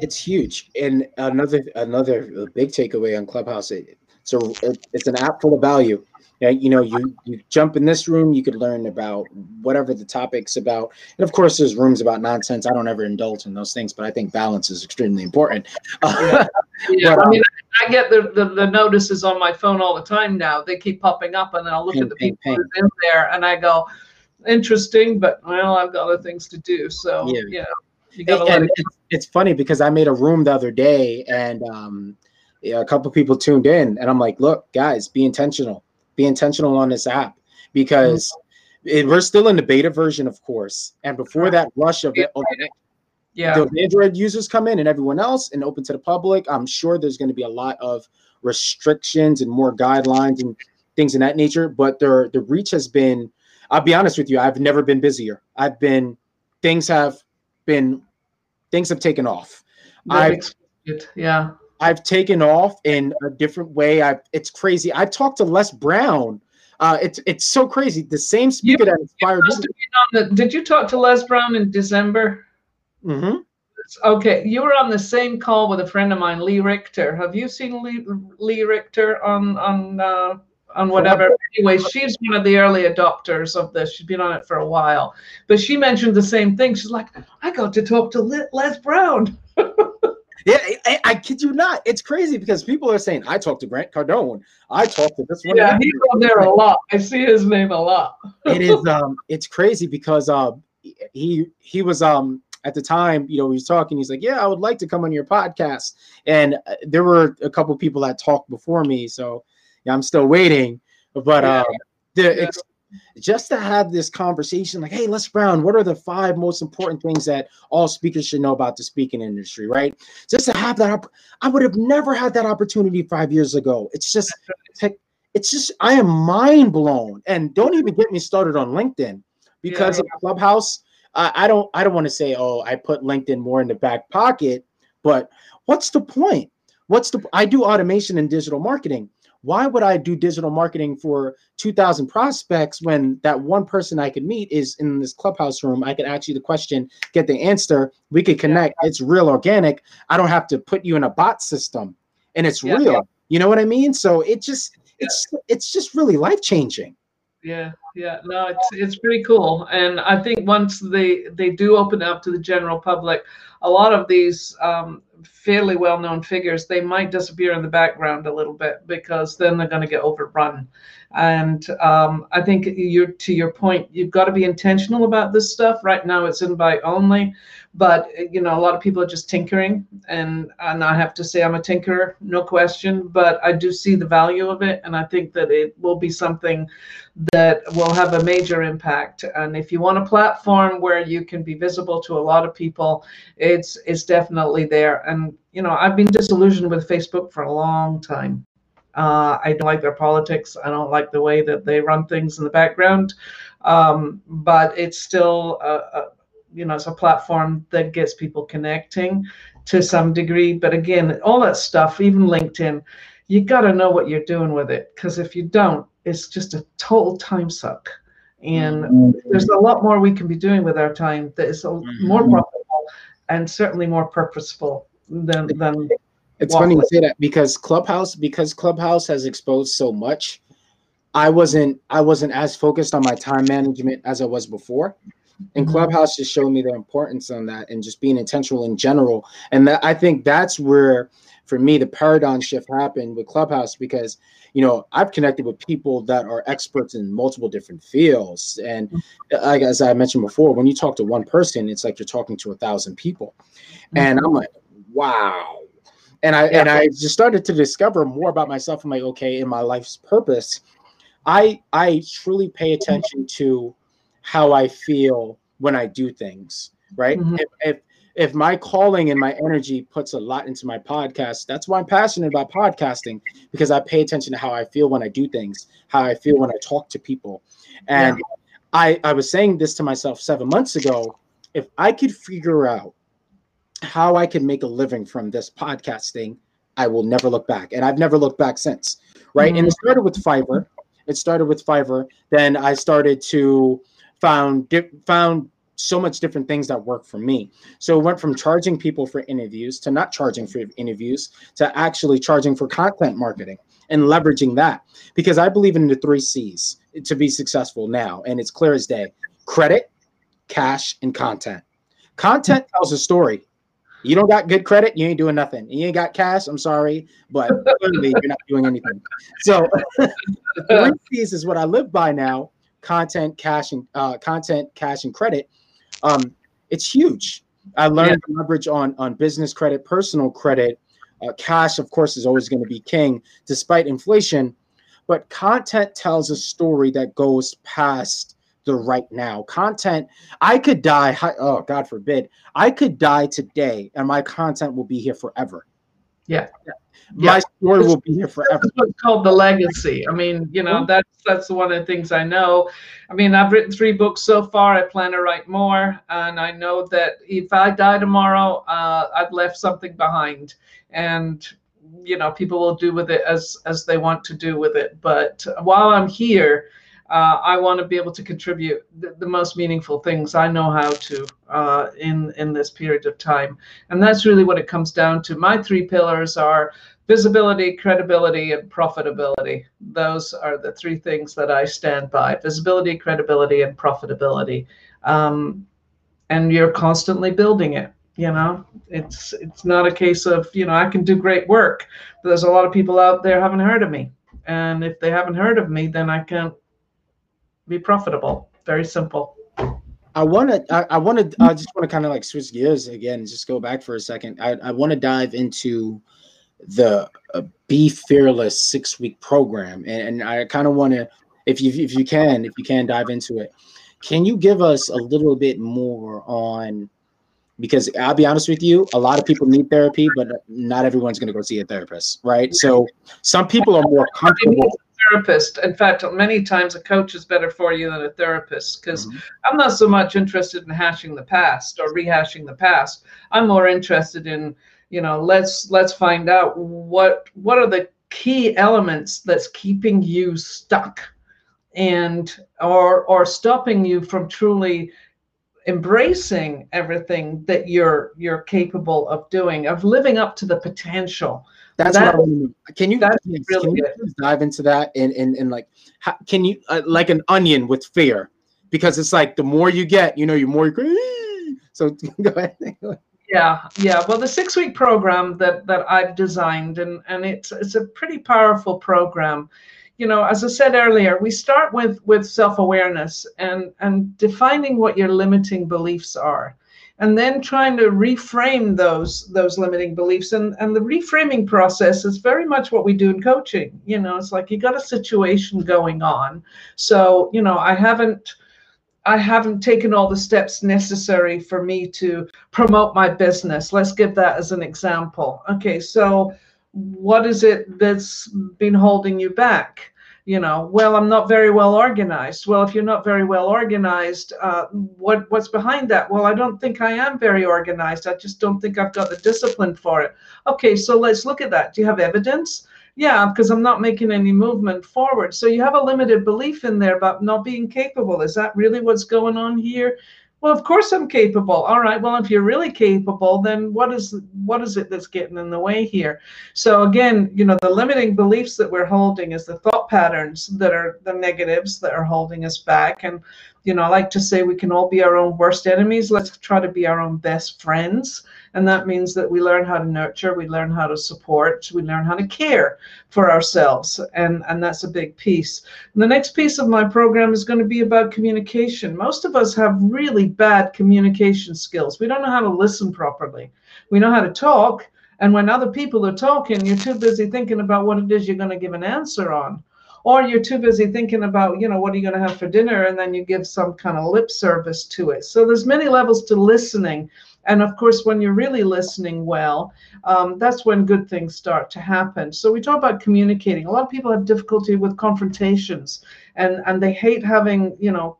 Speaker 2: it's huge. And another another big takeaway on Clubhouse. It, so it, it's an app full of value. You know, you you jump in this room, you could learn about whatever the topic's about, and of course, there's rooms about nonsense. I don't ever indulge in those things, but I think balance is extremely important.
Speaker 3: Yeah, yeah. but, I mean, um, I get the, the, the notices on my phone all the time now. They keep popping up, and then I'll look ping, at the people ping, ping. in there, and I go, interesting, but well, I've got other things to do. So yeah, yeah
Speaker 2: and it it's, it's funny because I made a room the other day and um, a couple people tuned in, and I'm like, look, guys, be intentional. Be intentional on this app because mm-hmm. it, we're still in the beta version, of course. And before that rush of it, yeah, the Android users come in and everyone else and open to the public, I'm sure there's going to be a lot of restrictions and more guidelines and things in that nature. But the the reach has been, I'll be honest with you, I've never been busier. I've been things have been things have taken off.
Speaker 3: i yeah.
Speaker 2: I've taken off in a different way. I it's crazy. I talked to Les Brown. Uh, it's it's so crazy. The same speaker you, that inspired.
Speaker 3: The, did you talk to Les Brown in December?
Speaker 2: Mm-hmm.
Speaker 3: Okay, you were on the same call with a friend of mine, Lee Richter. Have you seen Lee, Lee Richter on on uh, on whatever. Anyway, she's one of the early adopters of this. She's been on it for a while, but she mentioned the same thing. She's like, I got to talk to Les Brown.
Speaker 2: yeah, I, I, kid you not. It's crazy because people are saying I talked to Grant Cardone. I talked to this one.
Speaker 3: Yeah, he's on there a lot. I see his name a lot.
Speaker 2: it is um, it's crazy because uh, he he was um at the time, you know, he was talking. He's like, "Yeah, I would like to come on your podcast." And uh, there were a couple people that talked before me, so yeah, I'm still waiting. But yeah. uh, the yeah. just to have this conversation like hey Les Brown what are the five most important things that all speakers should know about the speaking industry right just to have that i would have never had that opportunity five years ago it's just it's just i am mind blown and don't even get me started on linkedin because yeah. of clubhouse I, I don't i don't want to say oh i put linkedin more in the back pocket but what's the point what's the i do automation and digital marketing why would I do digital marketing for 2000 prospects when that one person I could meet is in this clubhouse room? I could ask you the question, get the answer. We could connect. Yeah. It's real organic. I don't have to put you in a bot system and it's yeah, real. Yeah. You know what I mean? So it just, it's, it's just really life changing.
Speaker 3: Yeah, yeah, no, it's it's pretty cool, and I think once they they do open up to the general public, a lot of these um, fairly well-known figures they might disappear in the background a little bit because then they're going to get overrun. And um, i think you're to your point you've got to be intentional about this stuff. Right now it's invite only but you know a lot of people are just tinkering. And and i have to say i'm a tinkerer no question but i do see the value of it and i think that it will be something that will have a major impact. And if you want a platform where you can be visible to a lot of people it's it's definitely there. And you know i've been disillusioned with facebook for a long time uh, I don't like their politics. I don't like the way that they run things in the background. Um, but it's still a, a, you know it's a platform that gets people connecting to some degree but again all that stuff even linkedin you got to know what you're doing with it because if you don't it's just a total time suck and mm-hmm. there's a lot more we can be doing with our time that is mm-hmm. more profitable and certainly more purposeful than than
Speaker 2: it's funny you say that because clubhouse because clubhouse has exposed so much i wasn't i wasn't as focused on my time management as i was before and mm-hmm. clubhouse just showed me the importance on that and just being intentional in general and that i think that's where for me the paradigm shift happened with clubhouse because you know i've connected with people that are experts in multiple different fields and mm-hmm. like as i mentioned before when you talk to one person it's like you're talking to a thousand people mm-hmm. and i'm like wow and i yeah. and i just started to discover more about myself i'm like okay in my life's purpose i i truly pay attention to how I feel when I do things, right? Mm-hmm. If, if if my calling and my energy puts a lot into my podcast, that's why I'm passionate about podcasting because I pay attention to how I feel when I do things, how I feel when I talk to people. And yeah. I, I was saying this to myself seven months ago. If I could figure out how I can make a living from this podcasting, I will never look back. And I've never looked back since. Right. Mm-hmm. And it started with Fiverr. It started with Fiverr. Then I started to found found so much different things that work for me. So it went from charging people for interviews to not charging for interviews to actually charging for content marketing and leveraging that because I believe in the three C's to be successful now. And it's clear as day credit, cash, and content. Content tells a story. You don't got good credit, you ain't doing nothing. You ain't got cash, I'm sorry, but clearly you're not doing anything. So the three C's is what I live by now content, cash, and uh, content, cash, and credit, um, it's huge. I learned yeah. leverage on on business credit, personal credit. Uh, cash, of course, is always going to be king, despite inflation. But content tells a story that goes past the right now. Content, I could die. Oh, God forbid, I could die today, and my content will be here forever.
Speaker 3: Yeah.
Speaker 2: yeah my story will be here forever. That's
Speaker 3: what's called the legacy. I mean, you know, that's that's one of the things I know. I mean, I've written three books so far. I plan to write more, and I know that if I die tomorrow, uh, I've left something behind, and you know, people will do with it as as they want to do with it. But while I'm here, uh, I want to be able to contribute the, the, most meaningful things I know how to uh, in in this period of time, and that's really what it comes down to. My three pillars are visibility, credibility, and profitability. Those are the three things that I stand by: visibility, credibility, and profitability. Um, and you're constantly building it. You know, it's it's not a case of you know I can do great work, but there's a lot of people out there haven't heard of me, and if they haven't heard of me, then I can't be profitable. Very simple.
Speaker 2: I want to. I, I want to. I just want to kind of like switch gears again. Just go back for a second. I, I want to dive into the uh, Be Fearless six week program, and, and I kind of want to if you if you can, if you can dive into it, can you give us a little bit more on? Because I'll be honest with you, a lot of people need therapy, but not everyone's going to go see a therapist, right? So some people are more comfortable
Speaker 3: therapist. In fact, many times a coach is better for you than a therapist because mm-hmm. I'm not so much interested in hashing the past or rehashing the past. I'm more interested in, you know, let's let's find out what what are the key elements that's keeping you stuck and or or stopping you from truly embracing everything that you're you're capable of doing of living up to the potential
Speaker 2: that's that, what I Can you, that's yes, really can you dive into that and and, and like how, can you uh, like an onion with fear because it's like the more you get, you know, you more so go ahead.
Speaker 3: Yeah, yeah. Well, the six week program that that I've designed and and it's it's a pretty powerful program. You know, as I said earlier, we start with with self awareness and and defining what your limiting beliefs are and then trying to reframe those those limiting beliefs and and the reframing process is very much what we do in coaching you know it's like you got a situation going on so you know i haven't I haven't taken all the steps necessary for me to promote my business. Let's give that as an example. Okay, so what is it that's been holding you back? You know well i'm not very well organized. Well if you're not very well organized uh, what what's behind that? Well i don't think i am very organized. I just don't think i've got the discipline for it. Okay so let's look at that. Do you have evidence? Yeah because i'm not making any movement forward. So you have a limited belief in there about not being capable. Is that really what's going on here well of course i'm capable. All right. Well if you're really capable then what is what is it that's getting in the way here? So again you know the limiting beliefs that we're holding is the thought patterns that are the negatives that are holding us back. And you know i like to say we can all be our own worst enemies let's try to be our own best friends and that means that we learn how to nurture, we learn how to support, we learn how to care for ourselves. And, and that's a big piece. And the next piece of my program is going to be about communication. Most of us have really bad communication skills. We don't know how to listen properly. We know how to talk. And when other people are talking, you're too busy thinking about what it is you're going to give an answer on or you're too busy thinking about you know what are you going to have for dinner and then you give some kind of lip service to it so there's many levels to listening and of course, when you're really listening well, um, that's when good things start to happen. So we talk about communicating. A lot of people have difficulty with confrontations and, and they hate having, you know,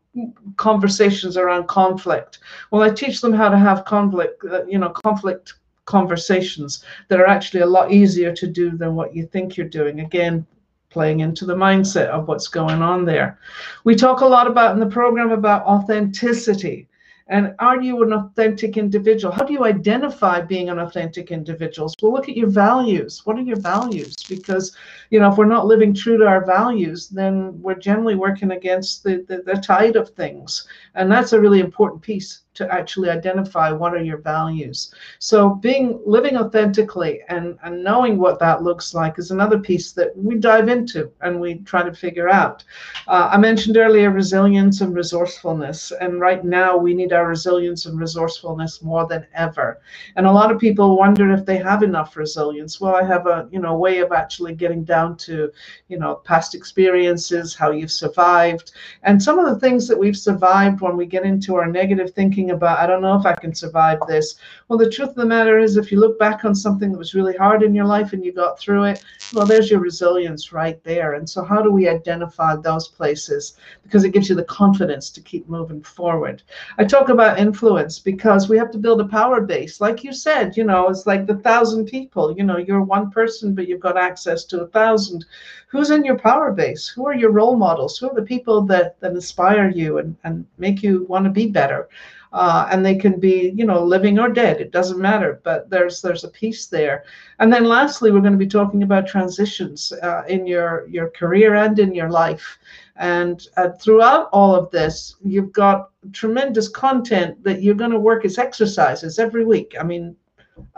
Speaker 3: conversations around conflict. Well, I teach them how to have conflict, uh, you know, conflict conversations that are actually a lot easier to do than what you think you're doing. Again, playing into the mindset of what's going on there. We talk a lot about in the program about authenticity. And are you an authentic individual? How do you identify being an authentic individual? Well, look at your values. What are your values? Because, you know, if we're not living true to our values, then we're generally working against the, the, the tide of things. And that's a really important piece to actually identify what are your values. So being living authentically and, and knowing what that looks like is another piece that we dive into and we try to figure out. Uh, I mentioned earlier resilience and resourcefulness, and right now we need our resilience and resourcefulness more than ever. And a lot of people wonder if they have enough resilience. Well, I have a you know way of actually getting down to you know past experiences, how you've survived, and some of the things that we've survived when we get into our negative thinking thinking about, I don't know if I can survive this. Well, the truth of the matter is, if you look back on something that was really hard in your life and you got through it, well, there's your resilience right there. And so, how do we identify those places? Because it gives you the confidence to keep moving forward. I talk about influence because we have to build a power base. Like you said, you know, it's like the thousand people. You know, you're one person, but you've got access to a thousand. Who's in your power base? Who are your role models? Who are the people that, that inspire you and, and make you want to be better? Uh, and they can be you know living or dead it doesn't matter but there's there's a piece there. And then lastly we're going to be talking about transitions uh, in your your career and in your life. And uh, throughout all of this you've got tremendous content that you're going to work as exercises every week. I mean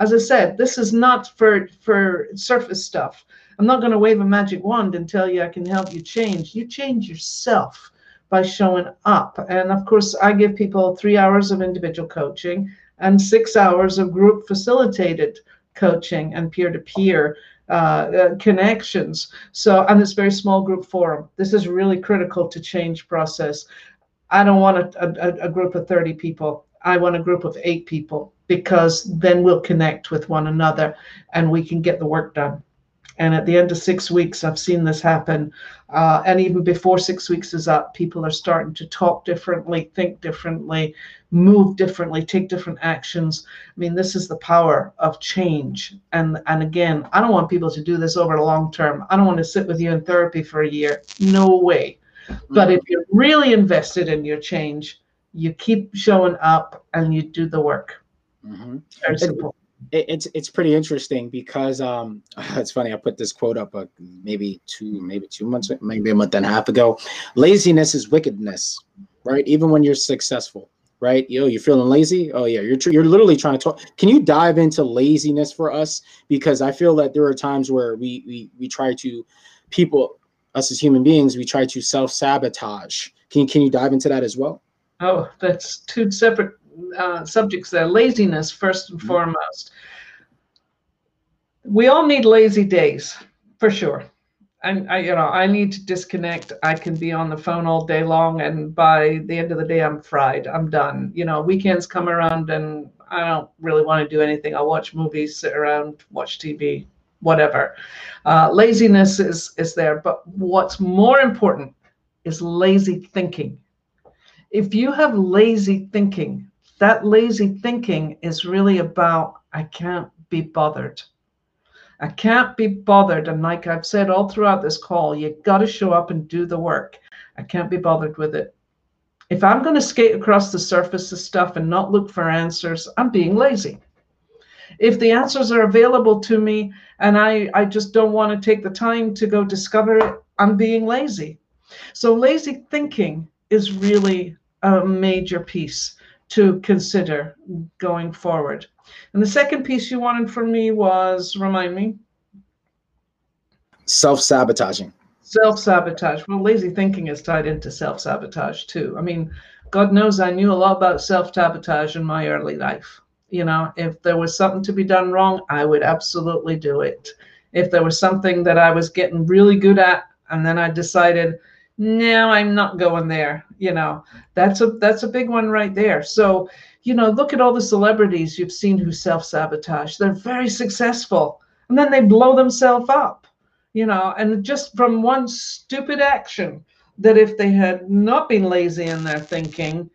Speaker 3: as i said this is not for for surface stuff. I'm not going to wave a magic wand and tell you i can help you change. You change yourself by showing up. And of course, I give people three hours of individual coaching and six hours of group facilitated coaching and peer to peer. connections. So, and it's very small group forum. This is really critical to change process. I don't want a, a, a group of 30 people. I want a group of eight people because then we'll connect with one another and we can get the work done. And at the end of six weeks, I've seen this happen. Uh, and even before six weeks is up, people are starting to talk differently, think differently, move differently, take different actions. I mean, this is the power of change. And and again, I don't want people to do this over a long term. I don't want to sit with you in therapy for a year. No way. But if you're really invested in your change, you keep showing up and you do the work.
Speaker 2: Mm-hmm. Very simple it, it's it's pretty interesting because um it's funny I put this quote up uh, maybe two maybe two months maybe a month and a half ago. Laziness is wickedness, right? Even when you're successful, right? Yo, you're feeling lazy. Oh yeah, you're tr- you're literally trying to talk. Can you dive into laziness for us? Because I feel that there are times where we we we try to people us as human beings we try to self sabotage. Can can you dive into that as well?
Speaker 3: Oh, that's two separate uh, subjects there. Laziness, first and mm-hmm. foremost. We all need lazy days, for sure. And I, you know, I need to disconnect. I can be on the phone all day long, and by the end of the day, I'm fried. I'm done. You know, weekends come around, and I don't really want to do anything. I'll watch movies, sit around, watch TV, whatever. Uh, laziness is is there, but what's more important is lazy thinking. If you have lazy thinking, that lazy thinking is really about I can't be bothered. I can't be bothered. And like I've said all throughout this call, you got to show up and do the work. I can't be bothered with it. If I'm going to skate across the surface of stuff and not look for answers, I'm being lazy. If the answers are available to me and I, I just don't want to take the time to go discover it, I'm being lazy. So, lazy thinking is really a major piece to consider going forward. And the second piece you wanted from me was remind me
Speaker 2: self sabotaging.
Speaker 3: Self sabotage. Well, lazy thinking is tied into self sabotage too. I mean, God knows I knew a lot about self sabotage in my early life. You know, if there was something to be done wrong, I would absolutely do it. If there was something that I was getting really good at, and then I decided, no, I'm not going there. You know, that's a that's a big one right there. So, you know, look at all the celebrities you've seen who self-sabotage. They're very successful. And then they blow themselves up, you know, and just from one stupid action that if they had not been lazy in their thinking,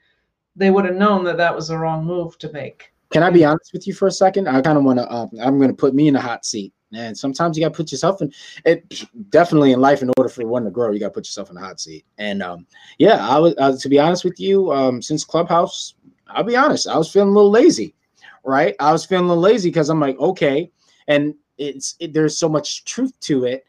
Speaker 3: they would have known that that was the wrong move to make.
Speaker 2: Can I be honest with you for a second? I kind of want to. Uh, I'm going to put me in a hot seat. And sometimes you got to put yourself in it. Definitely in life, in order for one to grow, you got to put yourself in the hot seat. And um, yeah, I was uh, to be honest with you, um, since Clubhouse, I'll be honest, I was feeling a little lazy, right? I was feeling a little lazy because I'm like, okay, and it's it, there's so much truth to it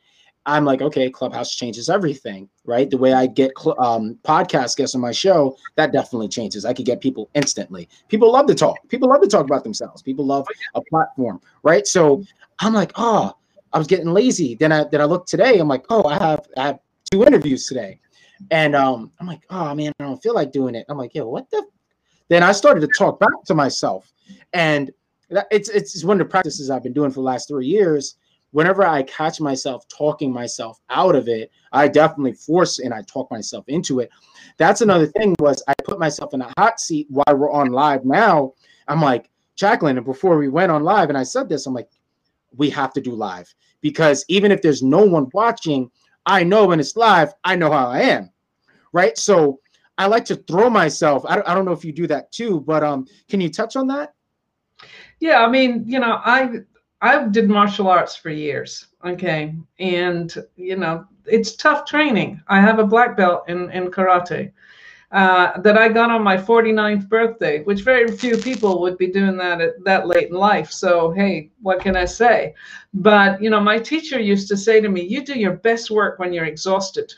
Speaker 2: I'm like, okay, Clubhouse changes everything, right? The way I get um, podcast guests on my show, that definitely changes. I could get people instantly. People love to talk. People love to talk about themselves. People love a platform, right? So I'm like, oh, I was getting lazy. Then I then I look today. I'm like, oh, I have I have two interviews today, and um, I'm like, oh man, I don't feel like doing it. I'm like, yo, what the? Then I started to talk back to myself, and it's it's one of the practices I've been doing for the last three years whenever I catch myself talking myself out of it, I definitely force and I talk myself into it. That's another thing was I put myself in a hot seat while we're on live now. I'm like, Jacqueline, and before we went on live, and I said this, I'm like, we have to do live because even if there's no one watching, I know when it's live, I know how I am. Right. So I like to throw myself. I don't, I don't know if you do that too, but um, can you touch on that?
Speaker 3: Yeah, I mean, you know, I I did martial arts for years. Okay. And, you know, it's tough training. I have a black belt in, in karate uh, that I got on my 49th birthday, which very few people would be doing that at that late in life. So, hey, what can I say? But, you know, my teacher used to say to me, you do your best work when you're exhausted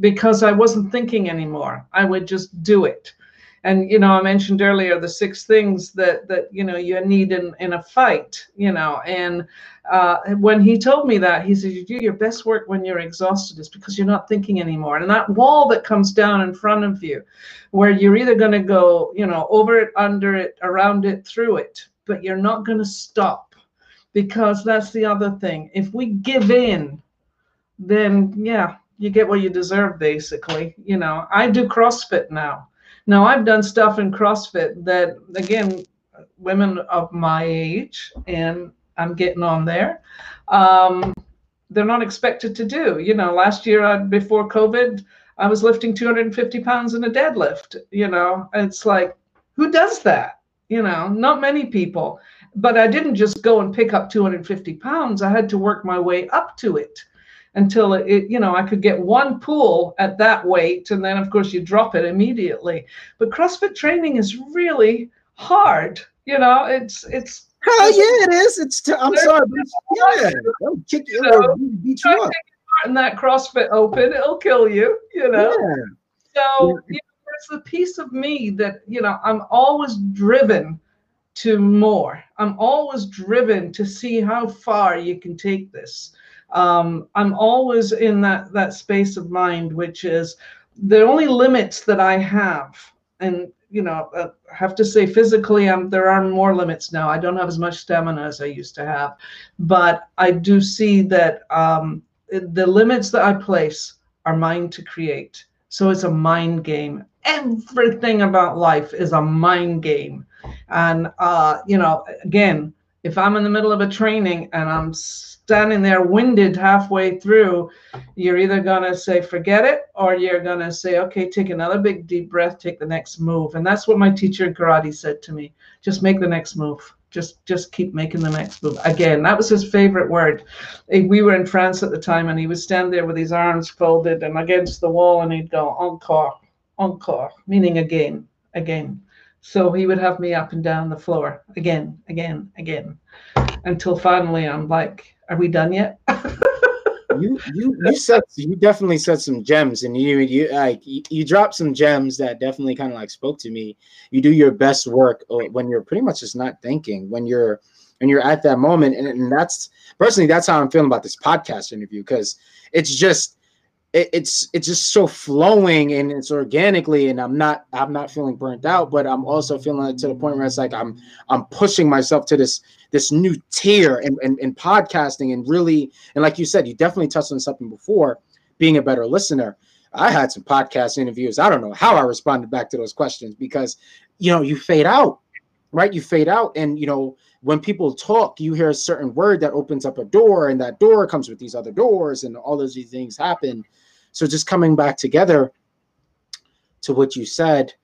Speaker 3: because I wasn't thinking anymore. I would just do it and you know i mentioned earlier the six things that that you know you need in in a fight you know and uh, when he told me that he said you do your best work when you're exhausted is because you're not thinking anymore and that wall that comes down in front of you where you're either going to go you know over it under it around it through it but you're not going to stop because that's the other thing. If we give in, then yeah, you get what you deserve basically. You know, I do CrossFit now. Now I've done stuff in CrossFit that again, women of my age and I'm getting on there. Um, they're not expected to do. You know, last year I, before COVID, I was lifting 250 pounds in a deadlift. You know, it's like, who does that? You know, not many people. But I didn't just go and pick up 250 pounds. I had to work my way up to it until it, it, you know, I could get one pull at that weight. And then, of course, you drop it immediately. But CrossFit training is really hard. You know, it's, it's,
Speaker 2: Hell yeah, it is. It's. T- I'm sorry, but yeah, they'll kick you, know, beat you up.
Speaker 3: In that CrossFit Open, it'll kill you. You know. Yeah. So yeah. You know, there's the piece of me that you know I'm always driven to more. I'm always driven to see how far you can take this. Um, I'm always in that that space of mind, which is the only limits that I have, and you know, I have to say physically, I'm, there are more limits now. I don't have as much stamina as I used to have, but I do see that um, the limits that I place are mine to create. So it's a mind game. Everything about life is a mind game. And, uh, you know, again, if I'm in the middle of a training and I'm standing there winded halfway through, you're either going to say, forget it, or you're going to say, okay, take another big deep breath, take the next move. And that's what my teacher in karate said to me just make the next move. Just, just keep making the next move. Again, that was his favorite word. Eh, we were in France at the time, and he would stand there with his arms folded and against the wall, and he'd go encore, encore, meaning again, again. So he would have me up and down the floor again, again, again, until finally I'm like, "Are we done yet?"
Speaker 2: you you you said you definitely said some gems, and you you like you, you dropped some gems that definitely kind of like spoke to me. You do your best work uh, when you're pretty much just not thinking when you're when you're at that moment, and, and that's personally that's how I'm feeling about this podcast interview because it's just it, it's it's just so flowing and it's organically and i'm not i'm not feeling burnt out but i'm also feeling it to the point where it's like i'm i'm pushing myself to this this new tier in, in, in podcasting and really and like you said you definitely touched on something before being a better listener. I had some podcast interviews. I don't know how i responded back to those questions because you know you fade out right? You fade out and you know when people talk, you hear a certain word that opens up a door, and that door comes with these other doors, and all those things happen. So just coming back together to what you said,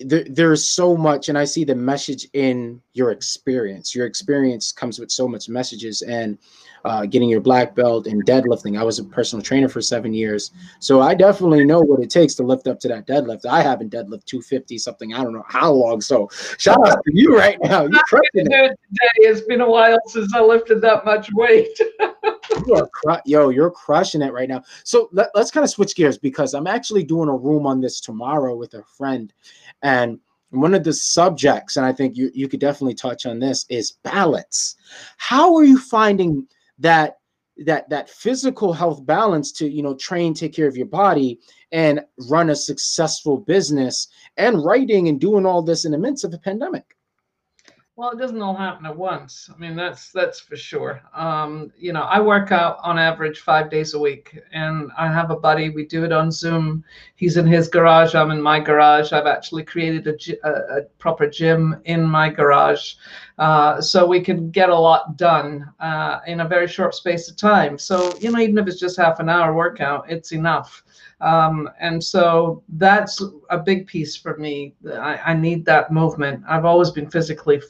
Speaker 2: there, there's so much, and I see the message in your experience. Your experience comes with so much messages, and uh, getting your black belt in deadlifting. I was a personal trainer for seven years, so I definitely know what it takes to lift up to that deadlift. I haven't deadlift 250 something. I don't know how long. So shout out to you right now. You're crushing
Speaker 3: it. It's been a while since I lifted that much weight.
Speaker 2: you are cru- yo, you're crushing it right now. So let, let's kind of switch gears because I'm actually doing a room on this tomorrow with a friend, and one of the subjects, and I think you, you could definitely touch on this, is balance. How are you finding that that that physical health balance to you know train take care of your body and run a successful business and writing and doing all this in the midst of a pandemic
Speaker 3: well, it doesn't all happen at once. I mean, that's that's for sure. Um, you know, I work out on average five days a week, and I have a buddy. We do it on Zoom. He's in his garage. I'm in my garage. I've actually created a, a, a proper gym in my garage, uh, so we can get a lot done uh, in a very short space of time. So you know, even if it's just half an hour workout, it's enough. Um, and so that's a big piece for me. I, I need that movement. I've always been physically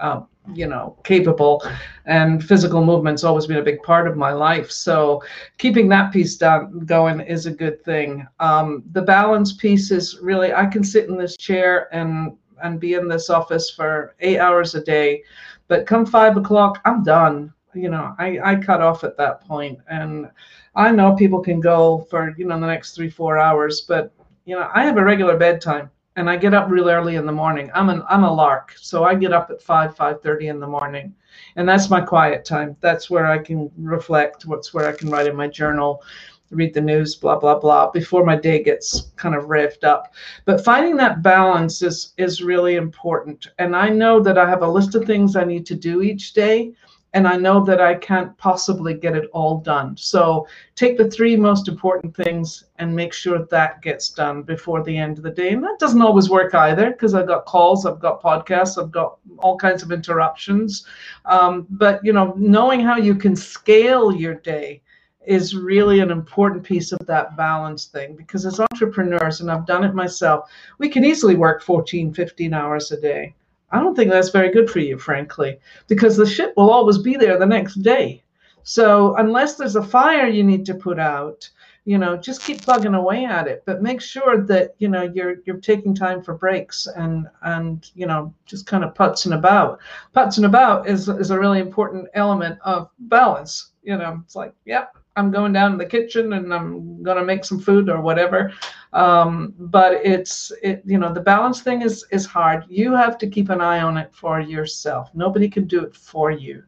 Speaker 3: uh, you know capable and physical movement's always been a big part of my life. So keeping that piece down going is a good thing. Um, the balance piece is really i can sit in this chair and and be in this office for eight hours a day but come five o'clock i'm done. You know i i cut off at that point and i know people can go for you know the next three four hours but you know i have a regular bedtime and I get up real early in the morning. I'm an I'm a lark, so I get up at five five thirty in the morning, and that's my quiet time. That's where I can reflect. What's where I can write in my journal, read the news, blah blah blah, before my day gets kind of revved up. But finding that balance is is really important. And I know that I have a list of things I need to do each day, and I know that I can't possibly get it all done. So take the three most important things and make sure that gets done before the end of the day. And that doesn't always work either because I've got calls, I've got podcasts, I've got all kinds of interruptions. Um, but you know, knowing how you can scale your day is really an important piece of that balance thing because as entrepreneurs and I've done it myself, we can easily work 14, 15 hours a day I don't think that's very good for you, frankly, because the ship will always be there the next day. So unless there's a fire you need to put out, you know, just keep plugging away at it. But make sure that you know you're you're taking time for breaks and and you know just kind of putzing about. Putzing about is is a really important element of balance. You know, it's like, yep, I'm going down to the kitchen and I'm to make some food or whatever. Um, but it's it you know the balance thing is is hard. You have to keep an eye on it for yourself. Nobody can do it for you.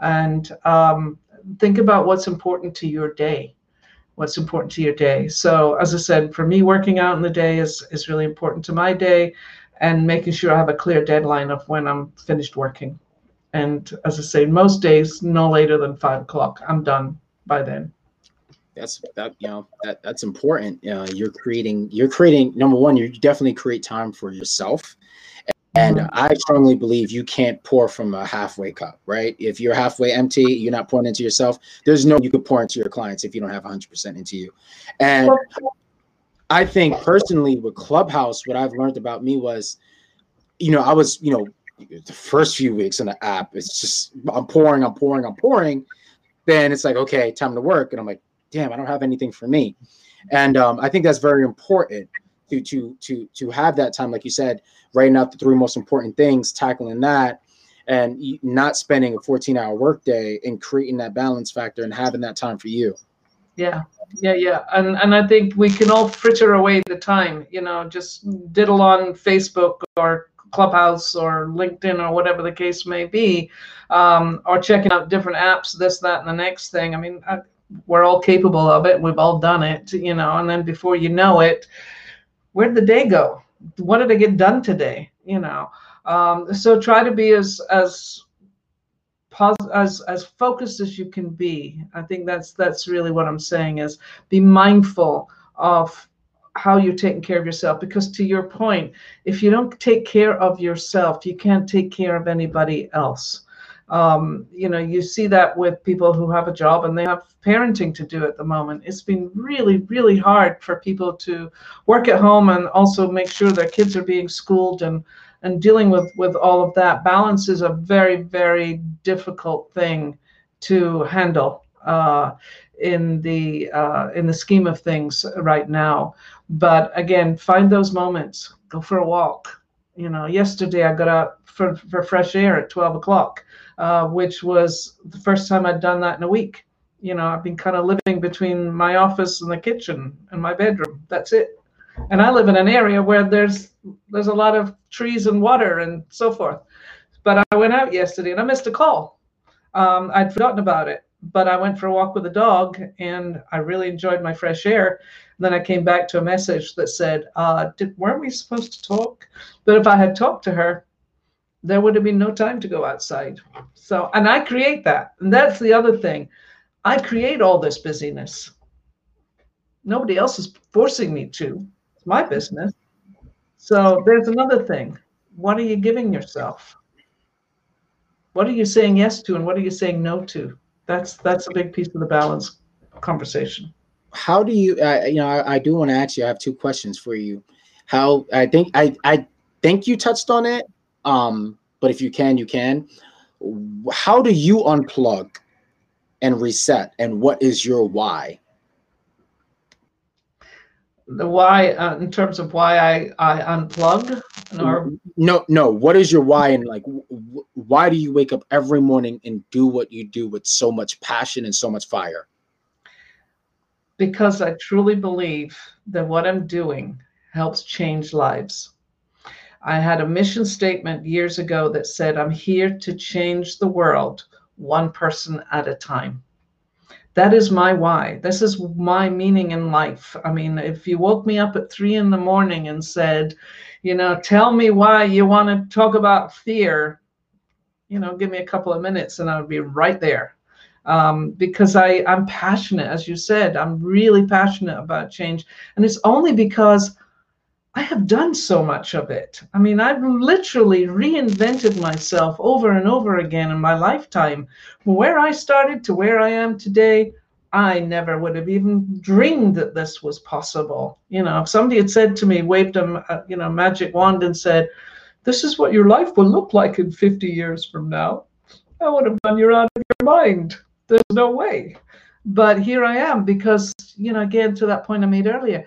Speaker 3: And um, think about what's important to your day. What's important to your day. So as I said, for me, working out in the day is is really important to my day, and making sure I have a clear deadline of when I'm finished working. And as I say, most days, no later than five o'clock, I'm done by then
Speaker 2: that's that you know that that's important. Uh, you're creating you're creating number one you definitely create time for yourself. And mm-hmm. i strongly believe you can't pour from a halfway cup right? If you're halfway empty you're not pouring into yourself there's no you could pour into your clients if you don't have 100% into you. And i think personally with clubhouse what i've learned about me was you know i was you know the first few weeks in the app it's just i'm pouring i'm pouring i'm pouring. Then it's like, okay, time to work. And I'm like, damn, I don't have anything for me. And um, I think that's very important to to to to have that time, like you said, writing out the three most important things, tackling that, and not spending a 14 hour workday and creating that balance factor and having that time for you.
Speaker 3: Yeah, yeah, yeah, and and I think we can all fritter away the time, you know, just diddle on Facebook or Clubhouse or LinkedIn or whatever the case may be, um, or checking out different apps, this, that, and the next thing. I mean, I, we're all capable of it. We've all done it, you know, and then before you know it, where'd the day go? What did I get done today? You know, um, so try to be as as as as focused as you can be. I think that's that's really what I'm saying is be mindful of how you're taking care of yourself because to your point if you don't take care of yourself you can't take care of anybody else um, you know you see that with people who have a job and they have parenting to do at the moment it's been really really hard for people to work at home and also make sure their kids are being schooled and and dealing with with all of that balance is a very very difficult thing to handle uh, in the uh, in the scheme of things right now. But again, find those moments. Go for a walk. You know, yesterday I got out for, for fresh air at 12 o'clock, uh, which was the first time I'd done that in a week. You know, I've been kind of living between my office and the kitchen and my bedroom. That's it. And I live in an area where there's there's a lot of trees and water and so forth. But I went out yesterday and I missed a call. Um, I'd forgotten about it but I went for a walk with the dog and I really enjoyed my fresh air. And then I came back to a message that said, uh, did, weren't we supposed to talk? But if I had talked to her, there would have been no time to go outside. So, and I create that. And that's the other thing. I create all this busyness. Nobody else is forcing me to. It's my business. So there's another thing. What are you giving yourself? What are you saying yes to and what are you saying no to? that's that's a big piece of the balance conversation.
Speaker 2: How do you? Uh, you know, I, I do want to ask you. I have two questions for you. How I think I I think you touched on it. Um, but if you can, you can. How do you unplug and reset, and what is your why?
Speaker 3: the why uh, in terms of why I I unplug or
Speaker 2: no no what is your why and like w- why do you wake up every morning and do what you do with so much passion and so much fire?
Speaker 3: Because I truly believe that what I'm doing helps change lives. I had a mission statement years ago that said I'm here to change the world one person at a time that is my why. This is my meaning in life. I mean, if you woke me up at three in the morning and said, you know, tell me why you want to talk about fear, You know, give me a couple of minutes and I would be right there. Um, because I, I'm passionate, as you said, I'm really passionate about change. And it's only because I have done so much of it. I mean, I've literally reinvented myself over and over again in my lifetime. From where I started to where I am today, I never would have even dreamed that this was possible. You know, if somebody had said to me, waved a you know magic wand and said, "This is what your life will look like in 50 years from now," I would have done you're out of your mind. There's no way. But here I am because you know, again to that point I made earlier,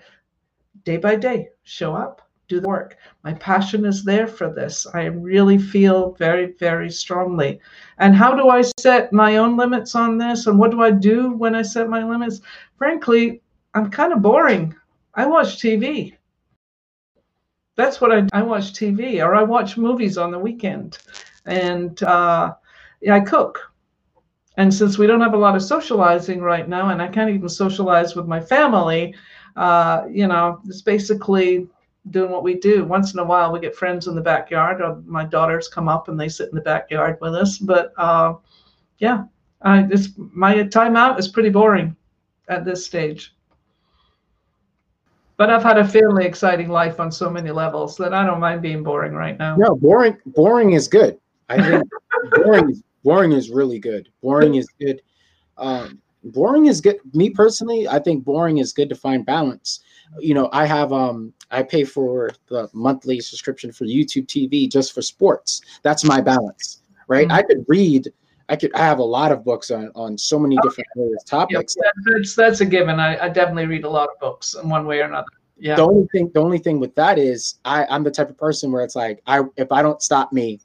Speaker 3: day by day, show up, do the work. My passion is there for this. I really feel very, very strongly. And how do I set my own limits on this? And what do I do when I set my limits? Frankly, I'm kind of boring. I watch TV. That's what I, I watch TV, or I watch movies on the weekend. And uh, I cook. And since we don't have a lot of socializing right now, and I can't even socialize with my family, uh, you know, it's basically doing what we do. Once in a while, we get friends in the backyard. Or my daughters come up and they sit in the backyard with us. But uh, yeah, I, it's, my time out is pretty boring at this stage. But I've had a fairly exciting life on so many levels that I don't mind being boring right now.
Speaker 2: No, boring. Boring is good. I think boring. Boring is really good. Boring is good. Um, boring is good. Me personally i think boring is good to find balance. You know i have um i pay for the monthly subscription for youtube tv just for sports. That's my balance right? Mm-hmm. i could read i could i have a lot of books on on so many different topics.
Speaker 3: yeah, that's that's a given. I, I definitely read a lot of books in one way or another. Yeah.
Speaker 2: The only thing the only thing with that is i i'm the type of person where it's like i if i don't stop me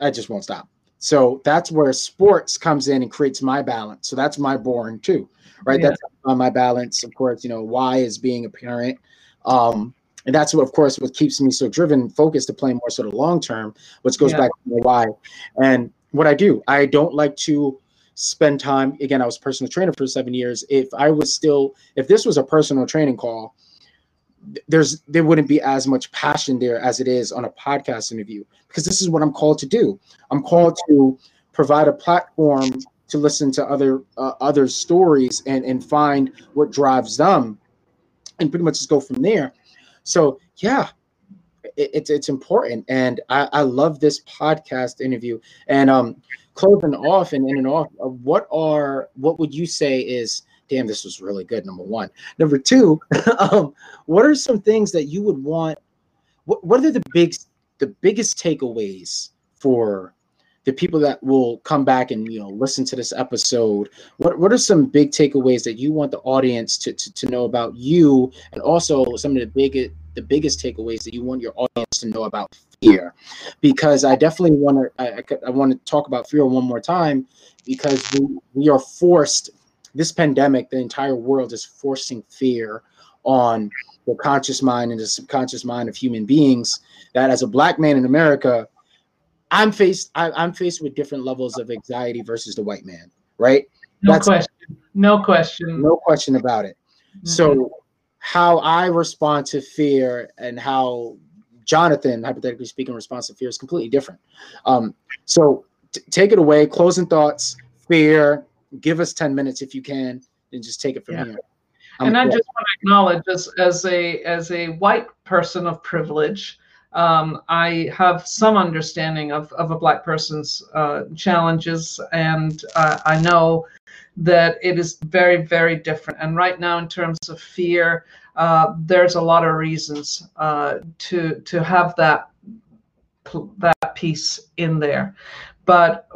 Speaker 2: i just won't stop so that's where sports comes in and creates my balance. So that's my boring too, right? Yeah. That's on my balance. Of course, you know, why is being a parent. Um, and that's what, of course, what keeps me so driven, focused to play more sort of long term, which goes yeah. back to the why. And what I do, I don't like to spend time. Again, I was personal trainer for seven years. If I was still, if this was a personal training call, there's there wouldn't be as much passion there as it is on a podcast interview because this is what I'm called to do. I'm called to provide a platform to listen to other uh, other stories and and find what drives them and pretty much just go from there. So yeah, it, it's it's important, and I, I love this podcast interview. And um, closing off and in and off, uh, what are what would you say is damn, this was really good. Number one. Number two, um, what are some things that you would want? What, what are the big, the biggest takeaways for the people that will come back and you know listen to this episode? What what are some big takeaways that you want the audience to to, to know about you, and also some of the biggest the biggest takeaways that you want your audience to know about fear because i definitely want to I, I, I want to talk about fear one more time because we, we are forced this pandemic, the entire world is forcing fear on the conscious mind and the subconscious mind of human beings. That as a black man in America, I'm faced I, am faced with different levels of anxiety versus the white man, right?
Speaker 3: No That's, question. No question.
Speaker 2: No question about it. Mm-hmm. So how I respond to fear and how Jonathan, hypothetically speaking, responds to fear is completely different. Um, so t- take it away. Closing thoughts, fear, give us 10 minutes if you can and just take it from yeah. here.
Speaker 3: I'm and I just want to acknowledge as, as a as a white person of privilege, um, I have some understanding of, of a black person's uh, challenges, and uh, I know that it is very, very different. And right now, in terms of fear, uh, there's a lot of reasons uh, to to have that that piece in there. But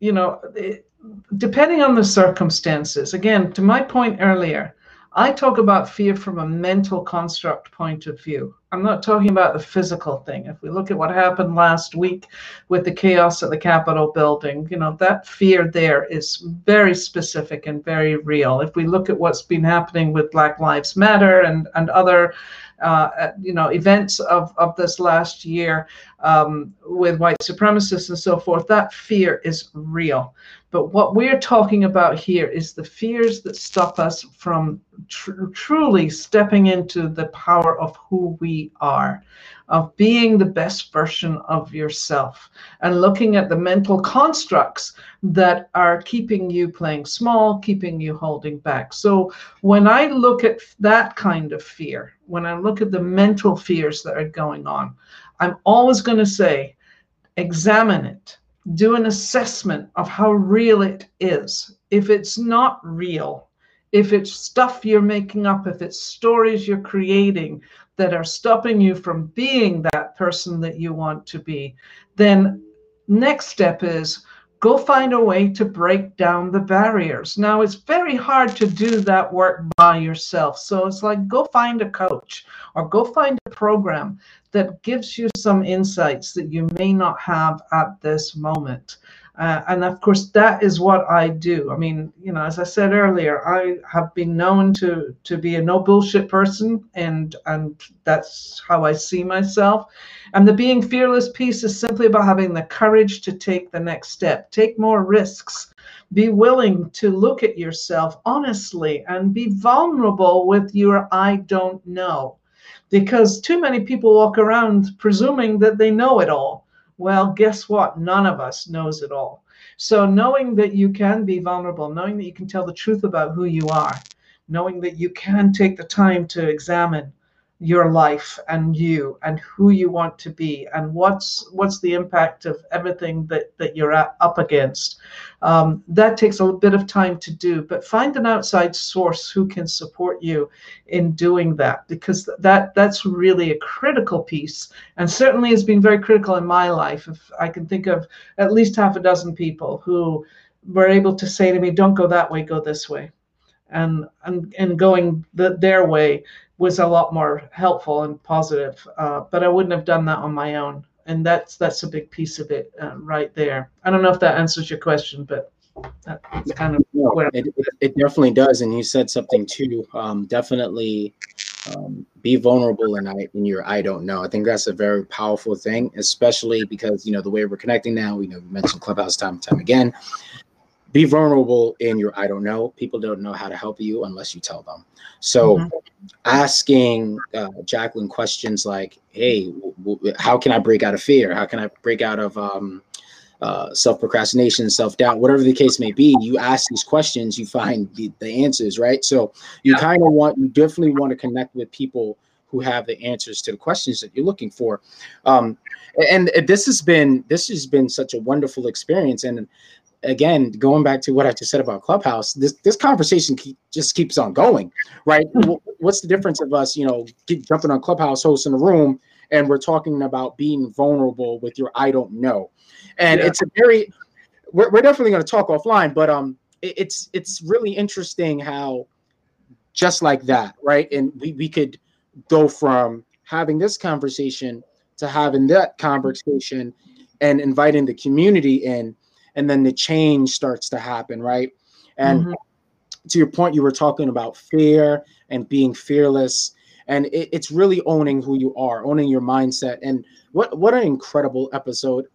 Speaker 3: you know, it, depending on the circumstances, again, to my point earlier, I talk about fear from a mental construct point of view. I'm not talking about the physical thing. If we look at what happened last week with the chaos at the Capitol building, you know, that fear there is very specific and very real. If we look at what's been happening with Black Lives Matter and, and other uh, you know, events of, of this last year um, with white supremacists and so forth, that fear is real. But what we're talking about here is the fears that stop us from tr- truly stepping into the power of who we are. Of being the best version of yourself and looking at the mental constructs that are keeping you playing small, keeping you holding back. So when I look at that kind of fear, when I look at the mental fears that are going on, I'm always going to say, examine it, do an assessment of how real it is. If it's not real, if it's stuff you're making up, if it's stories you're creating that are stopping you from being that person that you want to be, then next step is go find a way to break down the barriers. Now, it's very hard to do that work by yourself. So it's like go find a coach or go find a program that gives you some insights that you may not have at this moment. Uh, and of course, that is what I do. I mean, you know, as I said earlier, I have been known to to be a no bullshit person, and and that's how I see myself. And the being fearless piece is simply about having the courage to take the next step, take more risks, be willing to look at yourself honestly, and be vulnerable with your I don't know, because too many people walk around presuming that they know it all well, guess what? None of us knows it all. So knowing that you can be vulnerable, knowing that you can tell the truth about who you are, knowing that you can take the time to examine your life and you and who you want to be and what's what's the impact of everything that that you're up against um, that takes a bit of time to do but find an outside source who can support you in doing that because that that's really a critical piece and certainly has been very critical in my life if i can think of at least half a dozen people who were able to say to me don't go that way go this way and and, and going the, their way was a lot more helpful and positive. Uh, but I wouldn't have done that on my own, and that's that's a big piece of it uh, right there. I don't know if that answers your question, but that's kind of
Speaker 2: no, it, it, it, definitely does. And you said something too. Um, definitely um, be vulnerable in, I, in your I don't know. I think that's a very powerful thing, especially because you know the way we're connecting now. We know we mentioned Clubhouse time and time again be vulnerable in your I don't know. People don't know how to help you unless you tell them. So, mm-hmm. asking uh, Jacqueline questions like, "Hey, w- w- how can I break out of fear? How can I break out of um, uh, self procrastination, self doubt, whatever the case may be?" You ask these questions, you find the, the answers, right? So, you yeah. kind of want, you definitely want to connect with people who have the answers to the questions that you're looking for. Um, and this has been this has been such a wonderful experience and again, going back to what I just said about Clubhouse, this this conversation keep, just keeps on going, right? Hmm. What's the difference of us, you know, get, jumping on Clubhouse, hosting a room, and we're talking about being vulnerable with your I don't know, and yeah. it's a very, we're, we're definitely going to talk offline, but um, it, it's it's really interesting how, just like that, right? And we we could go from having this conversation to having that conversation and inviting the community in and then the change starts to happen, right? And mm-hmm. to your point, you were talking about fear and being fearless, and it, it's really owning who you are, owning your mindset. And what what an incredible episode!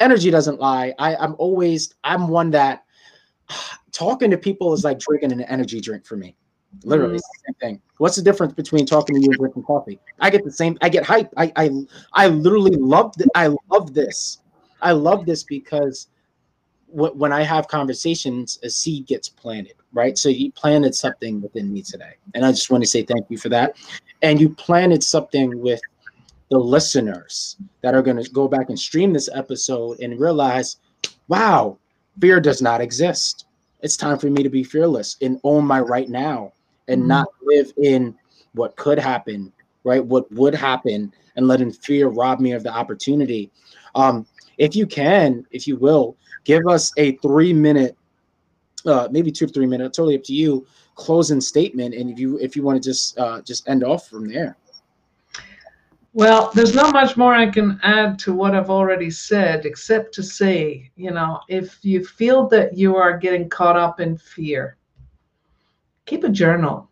Speaker 2: Energy doesn't lie. I, I'm always I'm one that talking to people is like drinking an energy drink for me. Literally, mm-hmm. same thing. What's the difference between talking to you and drinking coffee? I get the same. I get hype. I I I literally love. Th- I love this. I love this because when I have conversations, a seed gets planted, right? So you planted something within me today. And I just want to say thank you for that. And you planted something with the listeners that are going to go back and stream this episode and realize, wow, fear does not exist. It's time for me to be fearless and own my right now and mm-hmm. not live in what could happen, right? What would happen and letting fear rob me of the opportunity. Um, if you can, if you will, give us a three minute, uh, maybe two to three minutes, totally up to you, closing statement. And if you if you want to just uh, just end off from there.
Speaker 3: Well, there's not much more I can add to what I've already said, except to say, you know, if you feel that you are getting caught up in fear, keep a journal.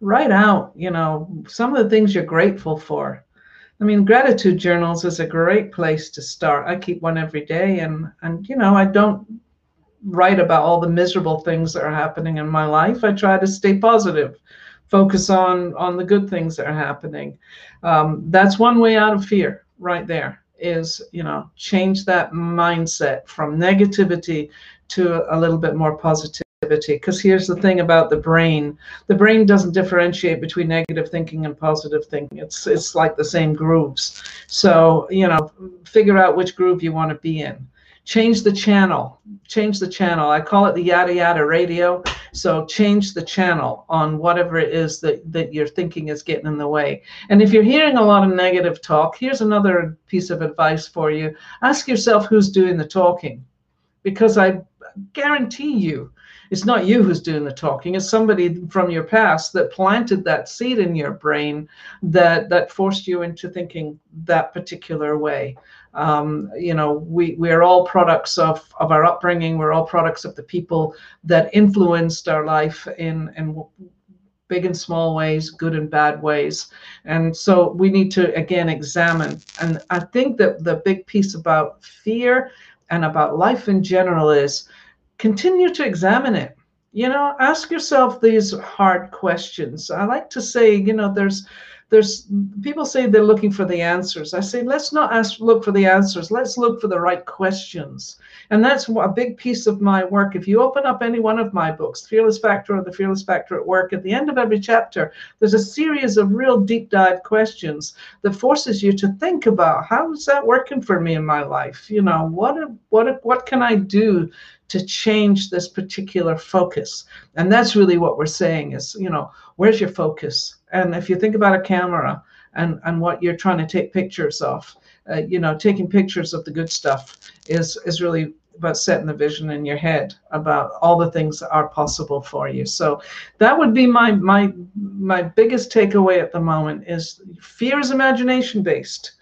Speaker 3: Write out, you know, some of the things you're grateful for. I mean, gratitude journals is a great place to start. I keep one every day, and and you know, I don't write about all the miserable things that are happening in my life. I try to stay positive, focus on on the good things that are happening um, that's one way out of fear right there is you know change that mindset from negativity to a little bit more positivity because here's the thing about the brain. The brain doesn't differentiate between negative thinking and positive thinking. It's it's like the same grooves. So you know figure out which groove you want to be in. Change the channel. Change the channel. I call it the yada yada radio. So change the channel on whatever it is that that you're thinking is getting in the way. And if you're hearing a lot of negative talk here's another piece of advice for you. Ask yourself who's doing the talking. Because i guarantee you it's not you who's doing the talking it's somebody from your past that planted that seed in your brain that that forced you into thinking that particular way. Um, you know we we're all products of of our upbringing we're all products of the people that influenced our life in in big and small ways good and bad ways. And so we need to again examine. And i think that the big piece about fear and about life in general is continue to examine it you know ask yourself these hard questions i like to say you know there's there's people say they're looking for the answers. I say let's not ask look for the answers. Let's look for the right questions. And that's a big piece of my work. If you open up any one of my books, Fearless Factor or The Fearless Factor at Work, at the end of every chapter, there's a series of real deep dive questions that forces you to think about how is that working for me in my life? You know, what what what can I do to change this particular focus? And that's really what we're saying is, you know, where's your focus? And if you think about a camera and, and what you're trying to take pictures of, uh, you know, taking pictures of the good stuff is, is really about setting the vision in your head about all the things that are possible for you. So that would be my my my biggest takeaway at the moment is fear is imagination based.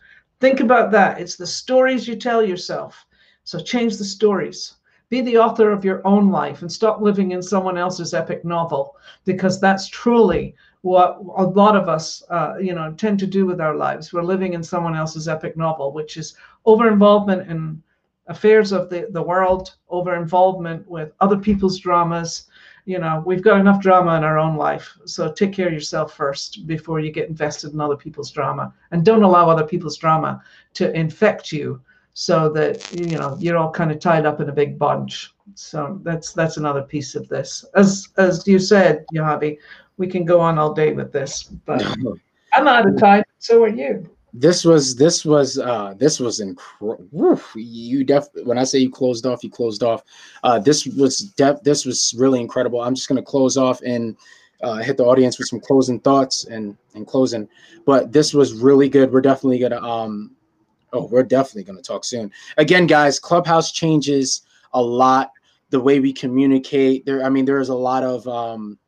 Speaker 3: Think about that. It's the stories you tell yourself. So change the stories. Be the author of your own life and stop living in someone else's epic novel because that's truly what a lot of us, uh, you know, tend to do with our lives. We're living in someone else's epic novel, which is over involvement in affairs of the, the world, over involvement with other people's dramas. You know, we've got enough drama in our own life. So take care of yourself first before you get invested in other people's drama. And don't allow other people's drama to infect you so that you know you're all kind of tied up in a big bunch. So that's that's another piece of this. As as you said, Yahavy, we can go on all day with this, but I'm out of time. So are you.
Speaker 2: This was this was uh this was incredible. You def when I say you closed off, you closed off. Uh, this was def this was really incredible. I'm just gonna close off and uh, hit the audience with some closing thoughts and and closing. But this was really good. We're definitely gonna um oh we're definitely gonna talk soon. Again, guys, Clubhouse changes a lot the way we communicate. There, I mean, there's a lot of um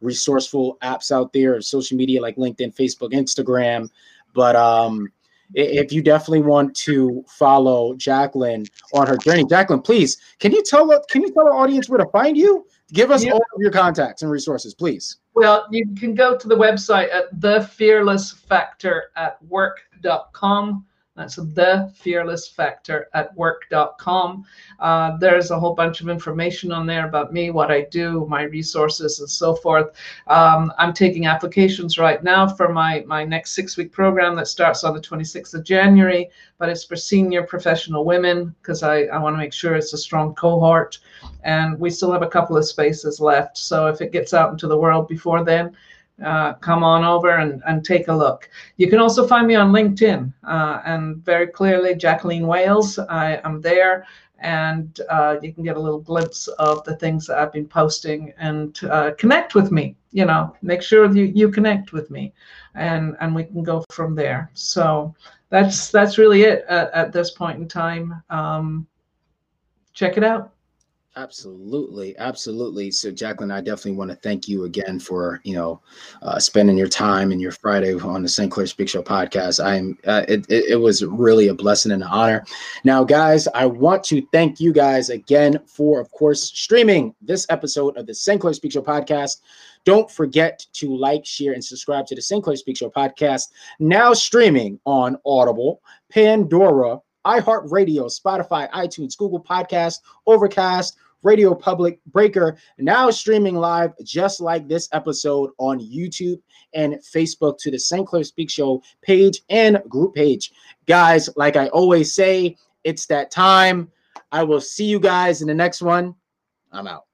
Speaker 2: resourceful apps out there, social media like LinkedIn, Facebook, Instagram. But um, if you definitely want to follow Jacqueline on her journey, Jacqueline, please can you tell can you tell our audience where to find you? Give us yeah. all of your contacts and resources, please.
Speaker 3: Well, you can go to the website at thefearlessfactor at work.com. That's the fearless factor at work.com. Uh, there's a whole bunch of information on there about me, what I do, my resources, and so forth. Um, I'm taking applications right now for my, my next six week program that starts on the 26th of January, but it's for senior professional women because I, I want to make sure it's a strong cohort. And we still have a couple of spaces left. So if it gets out into the world before then, uh, come on over and, and take a look. You can also find me on LinkedIn uh, and very clearly Jacqueline Wales. I am there and uh, you can get a little glimpse of the things that I've been posting and uh, connect with me. You know, make sure you, you connect with me and, and we can go from there. So that's that's really it at, at this point in time. Um, check it out.
Speaker 2: Absolutely, absolutely. So, Jacqueline, I definitely want to thank you again for you know uh, spending your time and your Friday on the St. Clair Speak Show podcast. I'm uh, it, it, was really a blessing and an honor. Now, guys, I want to thank you guys again for, of course, streaming this episode of the St. Clair Speak Show podcast. Don't forget to like, share, and subscribe to the St. Clair Speak Show podcast. Now streaming on Audible, Pandora, iHeartRadio, Spotify, iTunes, Google Podcast, Overcast Radio Public, Breaker, now streaming live just like this episode on YouTube and Facebook to the St. Clair Speak Show page and group page. Guys, like I always say, it's that time. I will see you guys in the next one. I'm out.